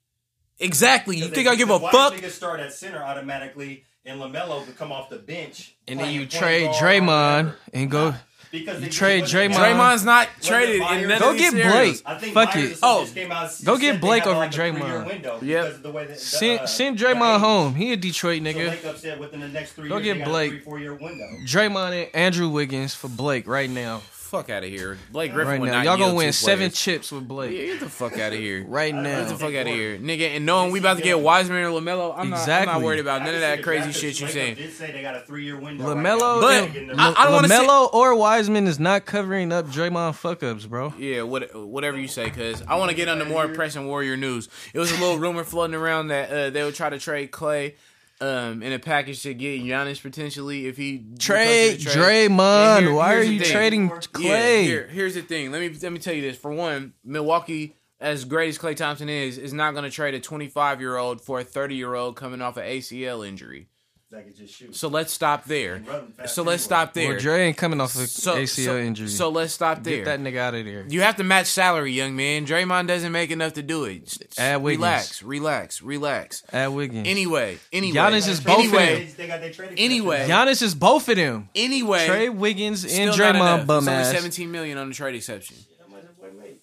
Exactly. You think they- I give a why fuck? Niggas start at center automatically, and Lamelo could come off the bench, and then you trade guard Draymond and go. Because you trade just wasn't- Draymond. Draymond's not Was traded in none Go of get. Blake. I think Fuck it. Oh, came out, go get Blake over like a Draymond. Window Yep. because of the way that, Send, uh, send Draymond home. He a Detroit So nigga. Blake upset within the next three Go years. get Blake. a three, four year window. Draymond and Andrew Wiggins for Blake right now. Fuck out of here. Blake Griffin Right would now, not y'all gonna win seven players. chips with Blake. Yeah, get the fuck out of here. Right now. Get the fuck out of here, nigga. And knowing we about to get Wiseman or Lamelo, I'm not. I'm not Exactly. worried about none of that crazy Raptors shit you Lakers saying. Did say they got a three-year window. LaMelo, But- right now. I- I don't wanna say- LaMelo or Wiseman is not covering up Draymond fuck ups, bro. Yeah, what, whatever you say, cause I want to get into more pressing Warrior news. It was a little rumor floating around that uh, they would try to trade Klay um, in a package to get Giannis potentially if he Trade trade. Draymond. Here- Why are you thing. trading Yeah, Klay? Yeah, here, here's the thing. Let me let me tell you this. For one, Milwaukee, as great as Klay Thompson is, is not going to trade a 25 year old for a 30 year old coming off an ACL injury. That could just shoot. So let's stop there. So let's anyway. stop there. Well, Dray ain't coming off a so, ACL so, injury. So let's stop there. Get that nigga out of there. You have to match salary, young man. Draymond doesn't make enough to do it. Add Wiggins. relax, relax, relax. At Wiggins. Anyway, anyway, Giannis is both of anyway, them. They got their trade Anyway. Giannis is both of them. anyway. Trey Wiggins and still not enough. Draymond bum It's only ass. 17 million on the trade exception. How much that boy made?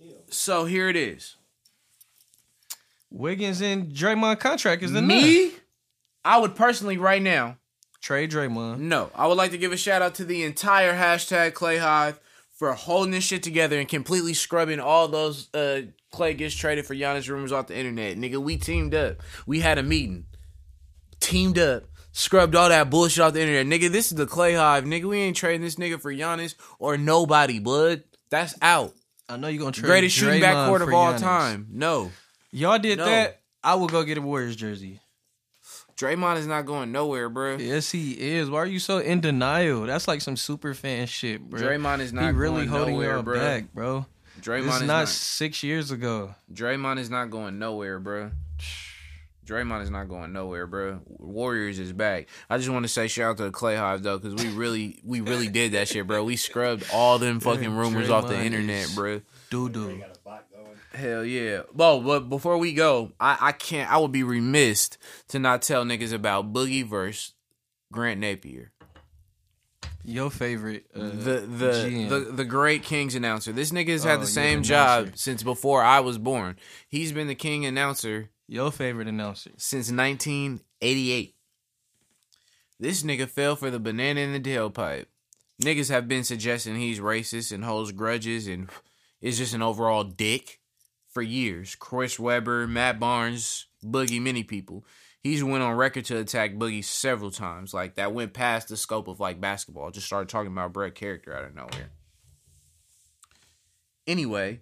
Damn. So here it is. Wiggins and Draymond contract is the Me, I would personally right now. Trade Draymond. No, I would like to give a shout out to the entire hashtag Klay Hive for holding this shit together and completely scrubbing all those uh, Klay gets traded for Giannis rumors off the internet. Nigga, we teamed up. We had a meeting. Teamed up. Scrubbed all that bullshit off the internet. Nigga, this is the Klay Hive. Nigga, we ain't trading this nigga for Giannis or nobody, bud. That's out. I know you're gonna trade Greatest shooting Draymond backcourt of all Giannis. time. No. Y'all did No. that. I will go get a Warriors jersey. Draymond is not going nowhere, bro. Yes, he is. Why are you so in denial? That's like some super fan shit, bro. Draymond is not. he really going holding nowhere, bro. back, bro. Draymond This is not, not six years ago. Draymond is not going nowhere, bro. Draymond is not going nowhere, bro. Warriors is back. I just want to say shout out to the Klay Hive though, because we really, we really did that shit, bro. We scrubbed all them fucking rumors off the internet, bro. Doo doo. got a bot going. Hell yeah. Well, but before we go, I, I can't. I would be remiss to not tell niggas about Boogie verse Grant Napear. Your favorite. Uh, the the, GM. the the great Kings announcer. This nigga has had Oh, the same job since before I was born. He's been the King announcer Your favorite announcer. since 1988. This nigga fell for the banana in the tailpipe. Niggas have been suggesting he's racist and holds grudges and is just an overall dick for years. Chris Webber, Matt Barnes, Boogie, many people. He's went on record to attack Boogie several times. Like that went past the scope of like basketball. Just started talking about Brett character out of nowhere. Anyway,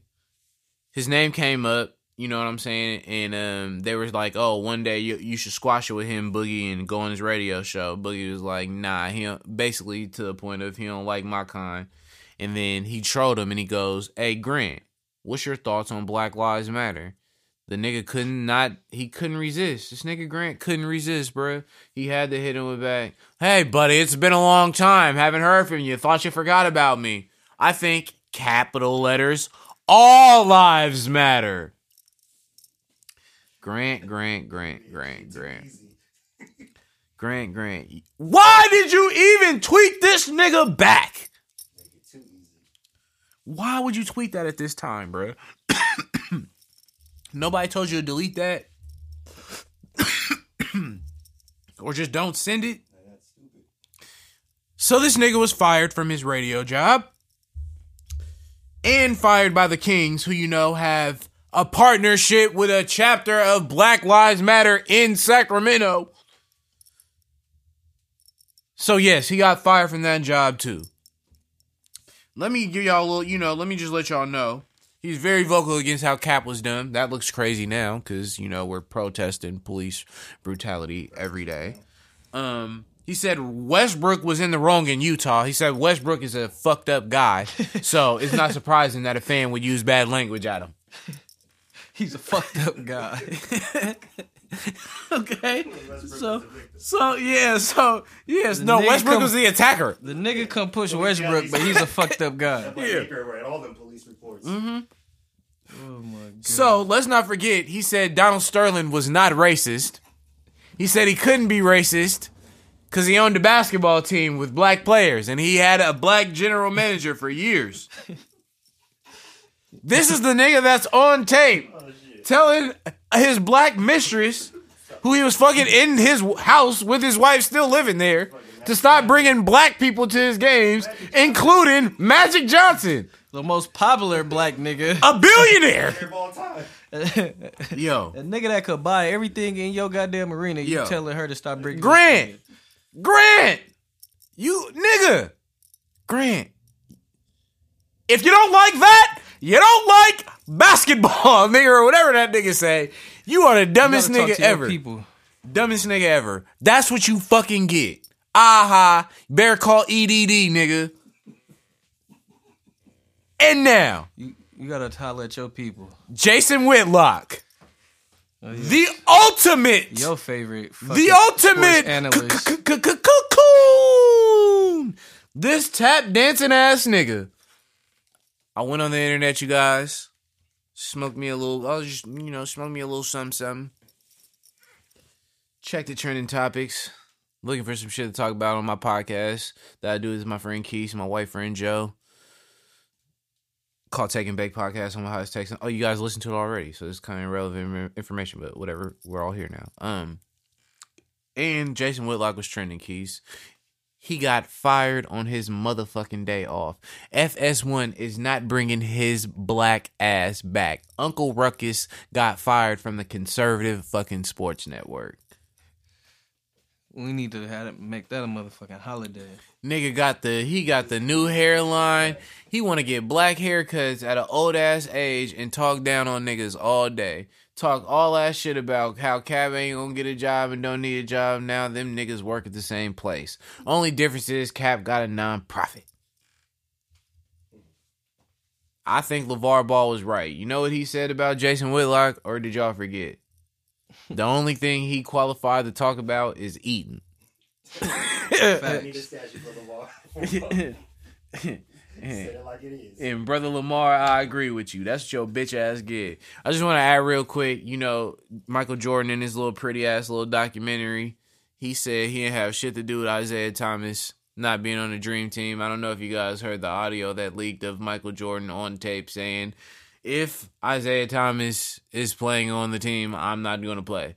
his name came up. You know what I'm saying? And um, they were like, "Oh, one day you you should squash it with him, Boogie, and go on his radio show." Boogie was like, "Nah," he basically to the point of he don't like my kind. And then he trolled him, and he goes, "Hey, Grant, what's your thoughts on Black Lives Matter?" The nigga couldn't not he couldn't resist. This nigga Grant couldn't resist, bruh. He had to hit him with back. Hey, buddy, it's been a long time. Haven't heard from you. Thought you forgot about me. I think capital letters. All lives matter. Grant, Grant, Grant, Grant, Grant, Grant, Grant. Why did you even tweet this nigga back? Make it too easy. Why would you tweet that at this time, bro? Nobody told you to delete that? or just don't send it? Man, that's stupid. So this nigga was fired from his radio job. And fired by the Kings, who you know have a partnership with a chapter of Black Lives Matter in Sacramento. So yes, he got fired from that job too. Let me give y'all a little, you know, let me just let y'all know. He's very vocal against how Kap was done. That looks crazy now because, you know, we're protesting police brutality every day. Um, he said Westbrook was in the wrong in Utah. He said Westbrook is a fucked up guy. so it's not surprising that a fan would use bad language at him. He's a fucked up guy. okay. So, was a victim. so yeah, so yes, no, nigga Westbrook come- was the attacker. The nigga come push Well, Westbrook, but he's a fucked up guy. Yeah. Read all them police reports. Mm-hmm. Oh my god. So let's not forget, he said Donald Sterling was not racist. He said he couldn't be racist because he owned a basketball team with black players and he had a black general manager for years. This is the nigga that's on tape Oh shit. Telling his black mistress, who he was fucking in his house with his wife still living there, to stop bringing black people to his games, including Magic Johnson, The most popular black nigga. a billionaire. Of all time. Yo, A nigga that could buy everything in your goddamn arena. You Yo. telling her to stop bringing Grant. Grant, you nigga, Grant. If you don't like that, you don't like basketball, nigga, or whatever that nigga say. You are the dumbest nigga ever. People. Dumbest nigga ever. That's what you fucking get. Aha. Better call EDD, nigga. And now, You, you gotta holler at your people. Jason Whitlock, Oh, yeah. the ultimate, Your favorite. the ultimate analyst. cocoon. This tap dancing ass nigga. I went on the internet, you guys. Smoked me a little. I was just, you know, smoked me a little something, something. Checked the trending topics. Looking for some shit to talk about on my podcast that I do with my friend Keith my white friend Joe. Called Taking Back Podcast on my highest text. Oh, you guys listened to it already, so it's kind of irrelevant information, but whatever. We're all here now. Um, and Jason Whitlock was trending keys. He got fired on his motherfucking day off. FS1 is not bringing his black ass back. Uncle Ruckus got fired from the conservative fucking sports network. We need to have it, make that a motherfucking holiday. Nigga got the he got the new hairline. He want to get black haircuts at an old ass age and talk down on niggas all day. Talk all that shit about how Cab ain't gonna get a job and don't need a job now. Them niggas work at the same place. Only difference is Kap got a non-profit. I think LaVar Ball was right. You know what he said about Jason Whitlock, or did y'all forget? The only thing he qualified to talk about is eating. I need a statue for the wall. Said it like it is. And brother Lamar, I agree with you. That's your bitch ass get. I just want to add real quick. You know, Michael Jordan in his little pretty ass little documentary, he said he didn't have shit to do with Isiah Thomas not being on the dream team. I don't know if you guys heard the audio that leaked of Michael Jordan on tape saying, "If Isiah Thomas is playing on the team, I'm not going to play."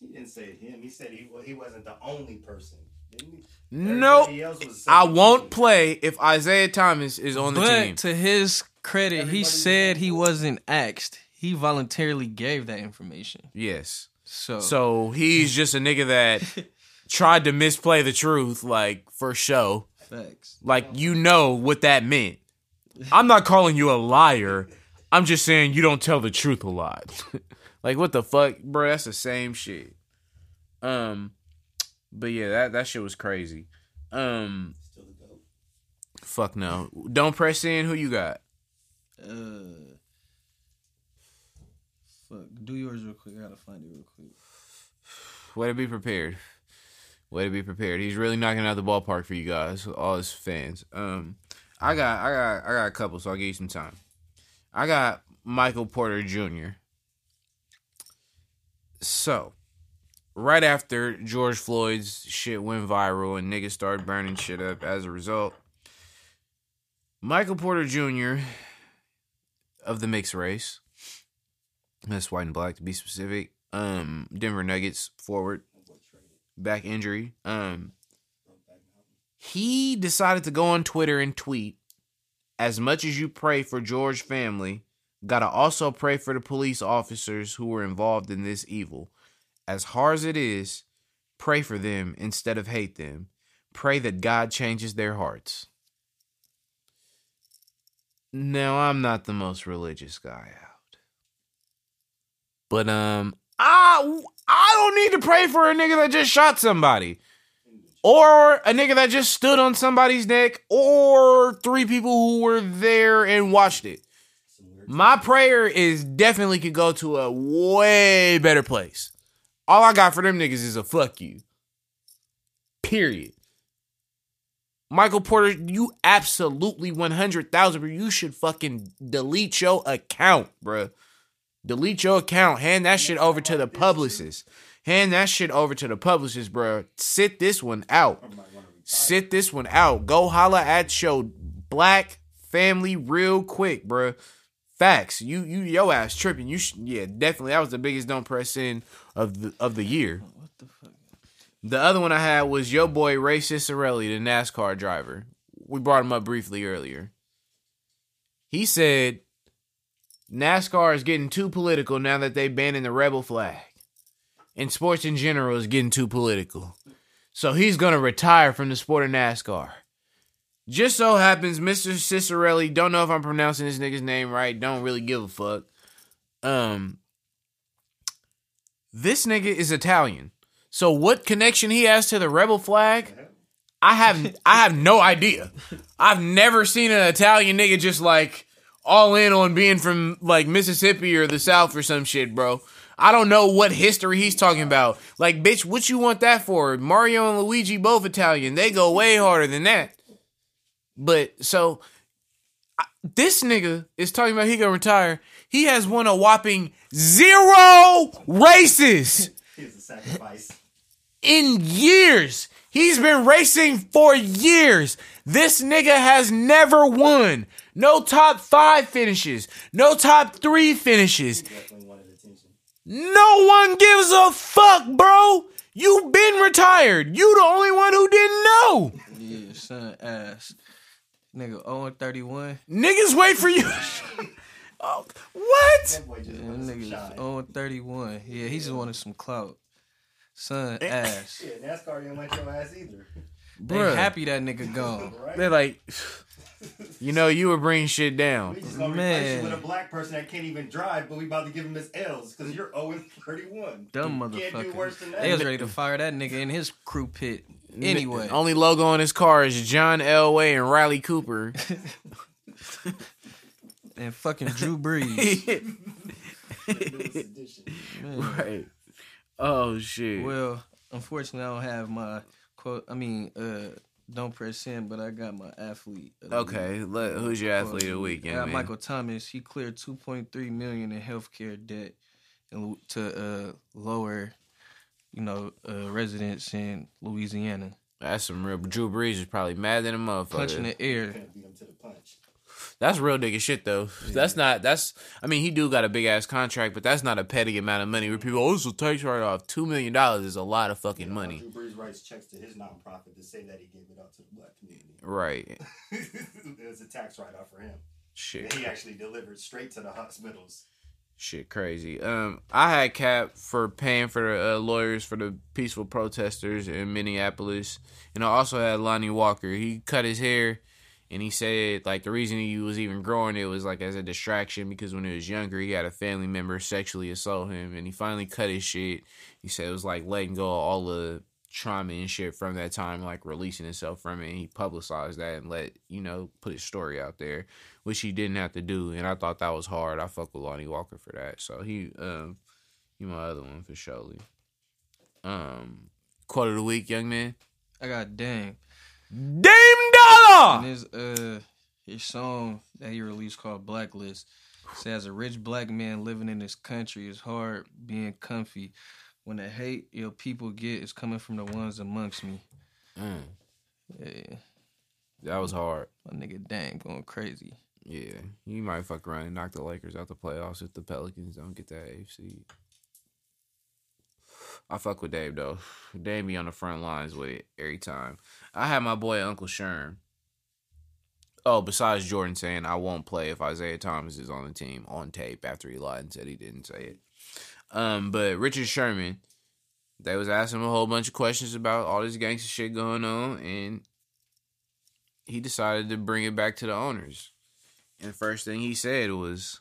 He didn't say him. He said he well, he wasn't the only person. Didn't he? Nope. Everybody else was I won't play if Isiah Thomas is on the But team. to his credit, he said he wasn't asked. He voluntarily gave that information. Yes. So, So he's just a nigga that tried to misplay the truth, like for show. facts. Like you know what that meant. I'm not calling you a liar. I'm just saying you don't tell the truth a lot. like what the fuck, bro? That's the same shit. Um, but yeah, that that shit was crazy. Um, Still the goat. fuck no. Don't press in. Who you got? Uh, fuck. Do yours real quick. I gotta find it real quick. Way to be prepared. Way to be prepared. He's really knocking out the ballpark for you guys, all his fans. Um, I got, I got, I got a couple, so I'll give you some time. I got Michael Porter Jr. So, right after George Floyd's shit went viral and niggas started burning shit up as a result, Michael Porter Jr. of the mixed race, that's white and black to be specific, um, Denver Nuggets forward, back injury, um, he decided to go on Twitter and tweet, as much as you pray for George family, gotta also pray for the police officers who were involved in this evil. As hard as it is, pray for them instead of hate them. Pray that God changes their hearts. Now, I'm not the most religious guy out. But um I I don't need to pray for a nigga that just shot somebody. Or a nigga that just stood on somebody's neck, or three people who were there and watched it. My prayer is definitely could go to a way better place. All I got for them niggas is a fuck you. Period. Michael Porter, you absolutely 100,000, bro. you should fucking delete your account, bruh. Delete your account. Hand that shit over to the publicist. Hand that shit over to the publicist, bruh. Sit this one out. Sit this one out. Go holla at your black family real quick, bruh. Facts. You you yo ass tripping. You sh- yeah, definitely. That was the biggest don't press in of the of the year. What the fuck? The other one I had was your boy Ray Ciccarelli, the NASCAR driver. We brought him up briefly earlier. He said NASCAR is getting too political now that they banning the rebel flag. And sports in general is getting too political. So he's going to retire from the sport of NASCAR. Just so happens, Mr. Ciccarelli, don't know if I'm pronouncing this nigga's name right, don't really give a fuck. Um, this nigga is Italian. So what connection he has to the rebel flag? I have I have no idea. I've never seen an Italian nigga just like all in on being from like Mississippi or the South or some shit, bro. I don't know what history he's talking about. Like, bitch, what you want that for? Mario and Luigi both Italian. They go way harder than that. But so I, this nigga is talking about he gonna retire. He has won a whopping zero races Here's a sacrifice. in years. He's been racing for years. This nigga has never won. No top five finishes. No top three finishes. Definitely wanted attention. No one gives a fuck, bro. You've been retired. You the only one who didn't know. Yeah, son, ass. Nigga, 0 and 31. Niggas wait for you. oh, what? That Yeah, wanted nigga, shine. 0 and 31. Yeah, he just wanted some clout. Son, Eh. ass. Yeah, NASCAR didn't want your ass either. They Bruh. happy that nigga gone. Right? They're like, you know, you were bringing shit down. We just gonna replace you Man. with a black person that can't even drive, but we about to give him his L's because you're 0 and 31. Dumb Can't do motherfucker. worse than that. They was ready to fire that nigga in his crew pit. Anyway, the Only logo on his car is John Elway and Riley Cooper. and fucking Drew Brees. Newest edition. Man. right. Oh shit. Well, unfortunately, I don't have my quote. I mean, uh, don't press send, but I got my athlete. of Okay, let, who's your athlete of the week? I got man? Michael Thomas. He cleared 2.3 million in healthcare debt and to uh, lower, you know, uh, residents in Louisiana. That's some real. Drew Brees is probably mad than a motherfucker. Punch in the air. Couldn't beat him to the punch. That's real nigga shit though. That's not. That's. I mean, he do got a big ass contract, but that's not a petty amount of money. Where people, oh, this will tax write off. Two million dollars is a lot of fucking money. Drew Brees writes checks to his nonprofit to say that he gave it out to the black community. Right. it was a tax write off for him. Shit. And he actually delivered straight to the hospitals. Shit, crazy. Um, I had Kap for paying for the uh, lawyers for the peaceful protesters in Minneapolis, and I also had Lonnie Walker. He cut his hair, and he said like the reason he was even growing it was like as a distraction because when he was younger, he had a family member sexually assault him, and he finally cut his shit. He said it was like letting go of all the trauma and shit from that time, like releasing himself from it. And he publicized that and let you know put his story out there, which he didn't have to do. And I thought that was hard. I fuck with Lonnie Walker for that. So he, um, he my other one for surely. Um, quote of the week, young man. I got Dame. Dame And Dollar. his uh his song that he released called Blacklist says a rich black man living in this country is hard being comfy. When the hate your people get is coming from the ones amongst me. Mm, Yeah, that was hard. my nigga Dame going crazy. Yeah, he might fuck around and knock the Lakers out the playoffs if the Pelicans don't get that AFC. I fuck with Dave though. Dave be on the front lines with it every time. I had my boy Uncle Sherm. Oh, besides Jordan saying I won't play if Isiah Thomas is on the team on tape after he lied and said he didn't say it. Um, but Richard Sherman, they was asking him a whole bunch of questions about all this gangster shit going on, and he decided to bring it back to the owners. And the first thing he said was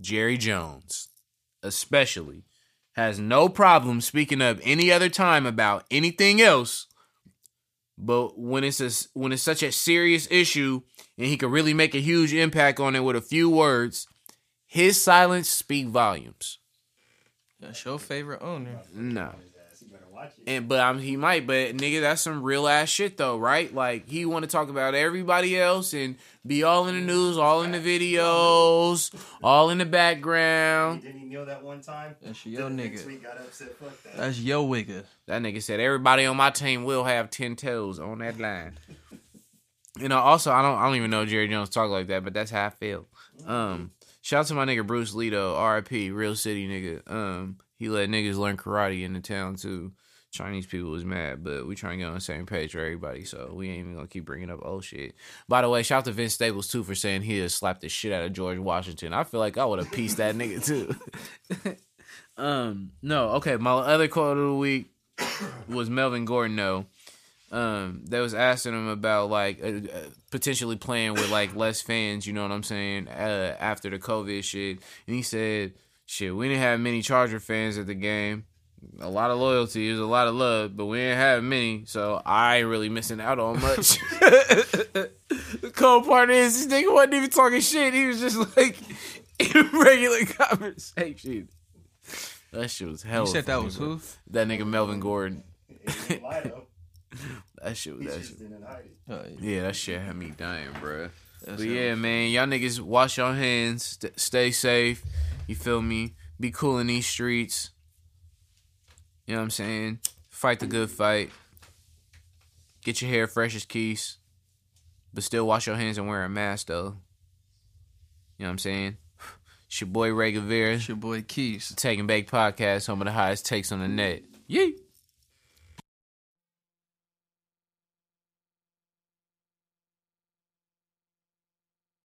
Jerry Jones, especially, has no problem speaking up any other time about anything else. But when it's a, when it's such a serious issue and he can really make a huge impact on it with a few words, his silence speak volumes. That's your favorite owner. No. His And but um, he might, but nigga, that's some real ass shit though, right? Like he want to talk about everybody else and be all in the news, all in the videos, all in the background. Didn't he kneel that one time? That's your The next nigga. week got upset. Fuck that. That's your wigger. That nigga said everybody on my team will have ten toes on that line. You know, also I don't I don't even know Jerry Jones talk like that, but that's how I feel. Um, shout out to my nigga Bruce Lee though, R.I.P. Real City nigga. Um, he let niggas learn karate in the town too. Chinese people was mad, but we trying to get on the same page for everybody, so we ain't even gonna keep bringing up old shit. By the way, shout out to Vince Staples too for saying he slapped the shit out of George Washington. I feel like I would have pieced that nigga too. um, no, okay. My other quote of the week was Melvin Gordon. No, um, they was asking him about like uh, uh, potentially playing with like less fans. You know what I'm saying? Uh, after the COVID shit, and he said, "Shit, we didn't have many Charger fans at the game." A lot of loyalty, there's a lot of love, but we ain't have many, so I ain't really missing out on much. the cold part is this nigga wasn't even talking shit. He was just like in regular conversation. That shit was hell. You said that was who? That nigga Melvin Gordon. He lied, though. That shit was He that shit. didn't hide it. Oh, yeah. Yeah, that shit had me dying, bro. That's But yeah, man, y'all niggas wash your hands, st- stay safe. You feel me? Be cool in these streets. You know what I'm saying? Fight the good fight. Get your hair fresh as keys, but still wash your hands and wear a mask though. You know what I'm saying? It's your boy Ray Gavira, It's your boy Keys. Taking Back Podcast, home of the highest takes on the net. Yee.